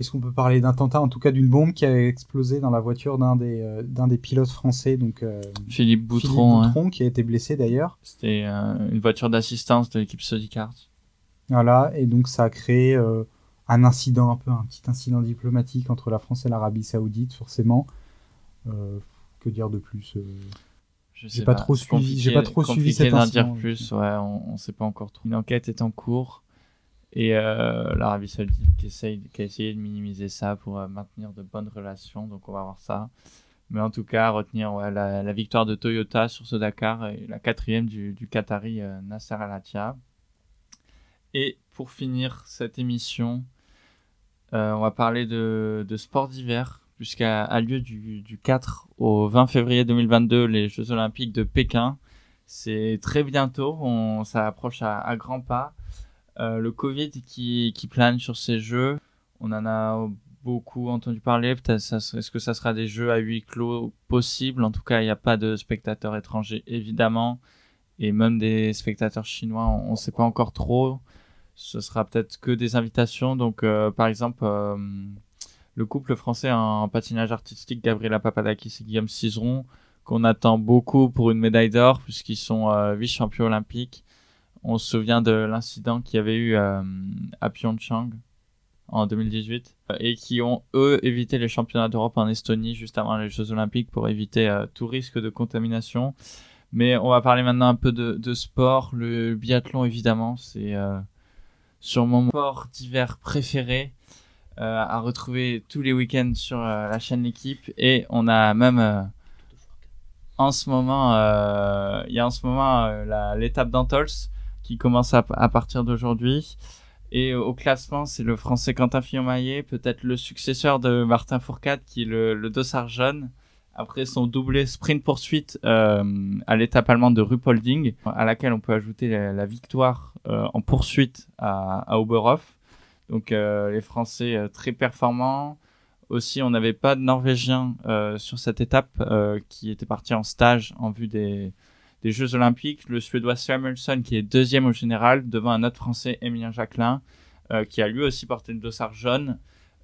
Est-ce qu'on peut parler d'un attentat, en tout cas d'une bombe qui a explosé dans la voiture d'un des, euh, d'un des pilotes français, donc euh, Philippe Boutron, Philippe hein. Qui a été blessé d'ailleurs. c'était euh, une voiture d'assistance de l'équipe Sodicart. Voilà, et donc ça a créé un incident, un peu un petit incident diplomatique entre la France et l'Arabie Saoudite, forcément. Que dire de plus Je sais pas trop c'est suivi- j'ai pas trop suivi compliqué cet d'en incident. dire plus, ouais, on, on sait pas encore trop. Une enquête est en cours et euh, l'Arabie Saoudite qui, essaye, qui a essayé de minimiser ça pour euh, maintenir de bonnes relations, donc on va voir ça. Mais en tout cas, retenir la, la victoire de Toyota sur ce Dakar et la quatrième du, du Qatari euh, Nasser Al Attiyah. Et pour finir cette émission, euh, on va parler de, de sport d'hiver, puisqu'à lieu du, du 4 au 20 février 2022 les Jeux Olympiques de Pékin. C'est très bientôt, on, ça approche à grands pas. Euh, le Covid qui, plane sur ces Jeux, on en a beaucoup entendu parler. Est-ce que ça sera des jeux à huis clos possibles? En tout cas, il n'y a pas de spectateurs étrangers, évidemment, et même des spectateurs chinois, on ne sait pas encore trop. Ce sera peut-être que des invitations. Donc, euh, par exemple, euh, le couple français en patinage artistique, Gabriela Papadakis et Guillaume Cizeron, qu'on attend beaucoup pour une médaille d'or, puisqu'ils sont vice-champions olympiques. On se souvient de l'incident qu'il y avait eu à Pyeongchang en 2018 et qui ont eux évité les championnats d'Europe en Estonie juste avant les Jeux Olympiques pour éviter tout risque de contamination. Mais on va parler maintenant un peu de, sport. Le biathlon, évidemment, c'est sur mon sport d'hiver préféré euh, à retrouver tous les week-ends sur euh, la chaîne L'équipe et on a même euh, en ce moment il y a en ce moment l'étape d'Antols qui commence à, partir d'aujourd'hui et au classement c'est le français Quentin Fillon-Maillet peut-être le successeur de Martin Fourcade qui est le, le dossard jaune après son doublé sprint poursuite euh, à l'étape allemande de Rupolding, à laquelle on peut ajouter la, victoire euh, en poursuite à, à Oberhof. Donc euh, les Français très performants. Aussi, on n'avait pas de Norvégiens sur cette étape qui était parti en stage en vue des, des Jeux Olympiques. Le Suédois Samuelsson qui est deuxième au général devant un autre Français, Emilien Jacquelin, qui a lui aussi porté le dossard jaune.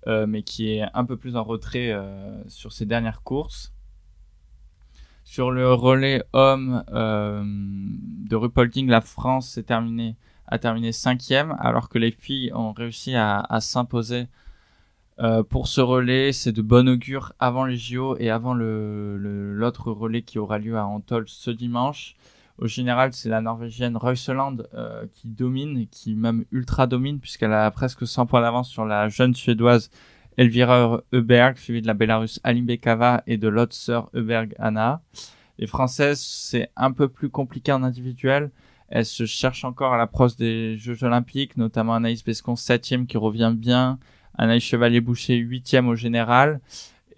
mais qui est un peu plus en retrait sur ses dernières courses. Sur le relais homme euh, de Rupolding, la France s'est terminée, a terminé cinquième, alors que les filles ont réussi à, s'imposer euh, pour ce relais. C'est de bon augure avant les JO et avant l'autre relais qui aura lieu à Antol ce dimanche. Au général, c'est la Norvégienne Reuseland euh, qui domine, qui même ultra domine, puisqu'elle a presque 100 points d'avance sur la jeune Suédoise Elvira Euberg, suivie de la Bélarusse Alim Bekava et de l'autre sœur Euberg Anna. Les Françaises, c'est un peu plus compliqué en individuel. Elles se cherchent encore à l'approche des Jeux Olympiques, notamment Anaïs Bescon 7 qui revient bien, Anaïs Chevalier-Boucher 8 au général.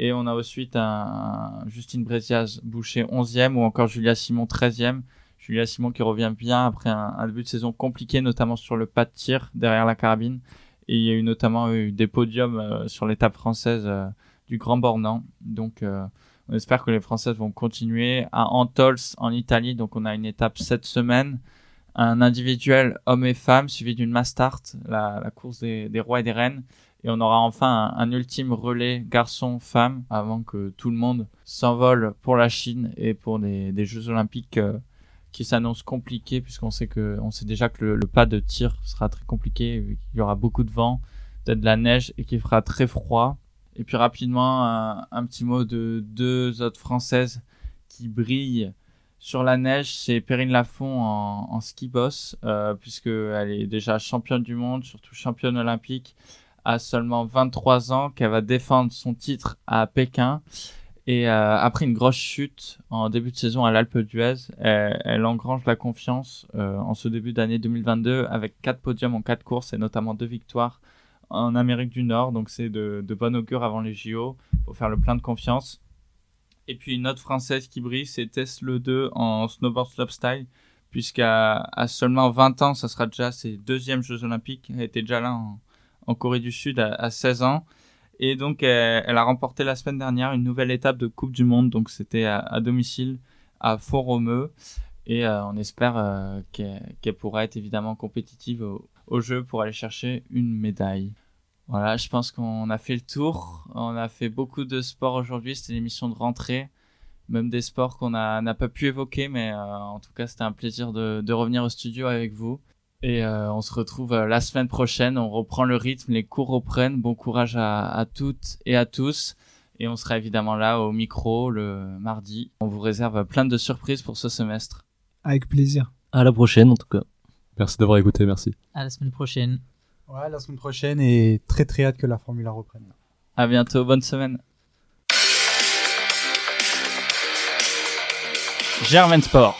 Et on a ensuite un, Justine Bréziaz Boucher 11e ou encore Julia Simon 13e. Julia Simon qui revient bien après un, début de saison compliqué, notamment sur le pas de tir derrière la carabine. Et il y a eu notamment eu des podiums euh, sur l'étape française euh, du Grand Bornand. Donc euh, on espère que les Françaises vont continuer. À Antols en Italie, donc on a une étape cette semaine. Un individuel homme et femme suivi d'une Mastart, la, la course des, rois et des reines. Et on aura enfin un, ultime relais garçon-femme avant que tout le monde s'envole pour la Chine et pour des, des Jeux Olympiques qui s'annonce compliqué puisqu'on sait que on sait déjà que le, pas de tir sera très compliqué. Il y aura beaucoup de vent, peut-être de la neige et qu'il fera très froid. Et puis rapidement un, petit mot de deux autres françaises qui brillent sur la neige, c'est Perrine Lafont en, en ski boss, euh, puisqu'elle est déjà championne du monde, surtout championne olympique, à seulement 23 ans, qu'elle va défendre son titre à Pékin. Et euh, après une grosse chute en début de saison à l'Alpe d'Huez, elle, engrange la confiance euh, en ce début d'année 2022 avec quatre podiums en quatre courses et notamment deux victoires en Amérique du Nord. Donc c'est de, de bon augure avant les JO pour faire le plein de confiance. Et puis une autre française qui brille, c'est Tess Le 2 en snowboard slopestyle, puisqu'à seulement 20 ans, ça sera déjà ses deuxièmes Jeux Olympiques. Elle était déjà là en, en Corée du Sud à, à 16 ans. Et donc, elle, a remporté la semaine dernière une nouvelle étape de Coupe du Monde. Donc, c'était à, domicile à Font-Romeu. Et euh, on espère euh, qu'elle pourra être évidemment compétitive au, jeu pour aller chercher une médaille. Voilà, je pense qu'on a fait le tour. On a fait beaucoup de sports aujourd'hui. C'était une émission de rentrée. Même des sports qu'on n'a pas pu évoquer. Mais euh, en tout cas, c'était un plaisir de revenir au studio avec vous. Et euh, on se retrouve euh, la semaine prochaine. On reprend le rythme, les cours reprennent. Bon courage à, à, toutes et à tous. Et on sera évidemment là au micro le mardi. On vous réserve plein de surprises pour ce semestre. Avec plaisir. À la prochaine en tout cas. Merci d'avoir écouté, merci. À la semaine prochaine. Ouais, la semaine prochaine et très très hâte que la Formule reprenne. À bientôt, bonne semaine. Germain Sport.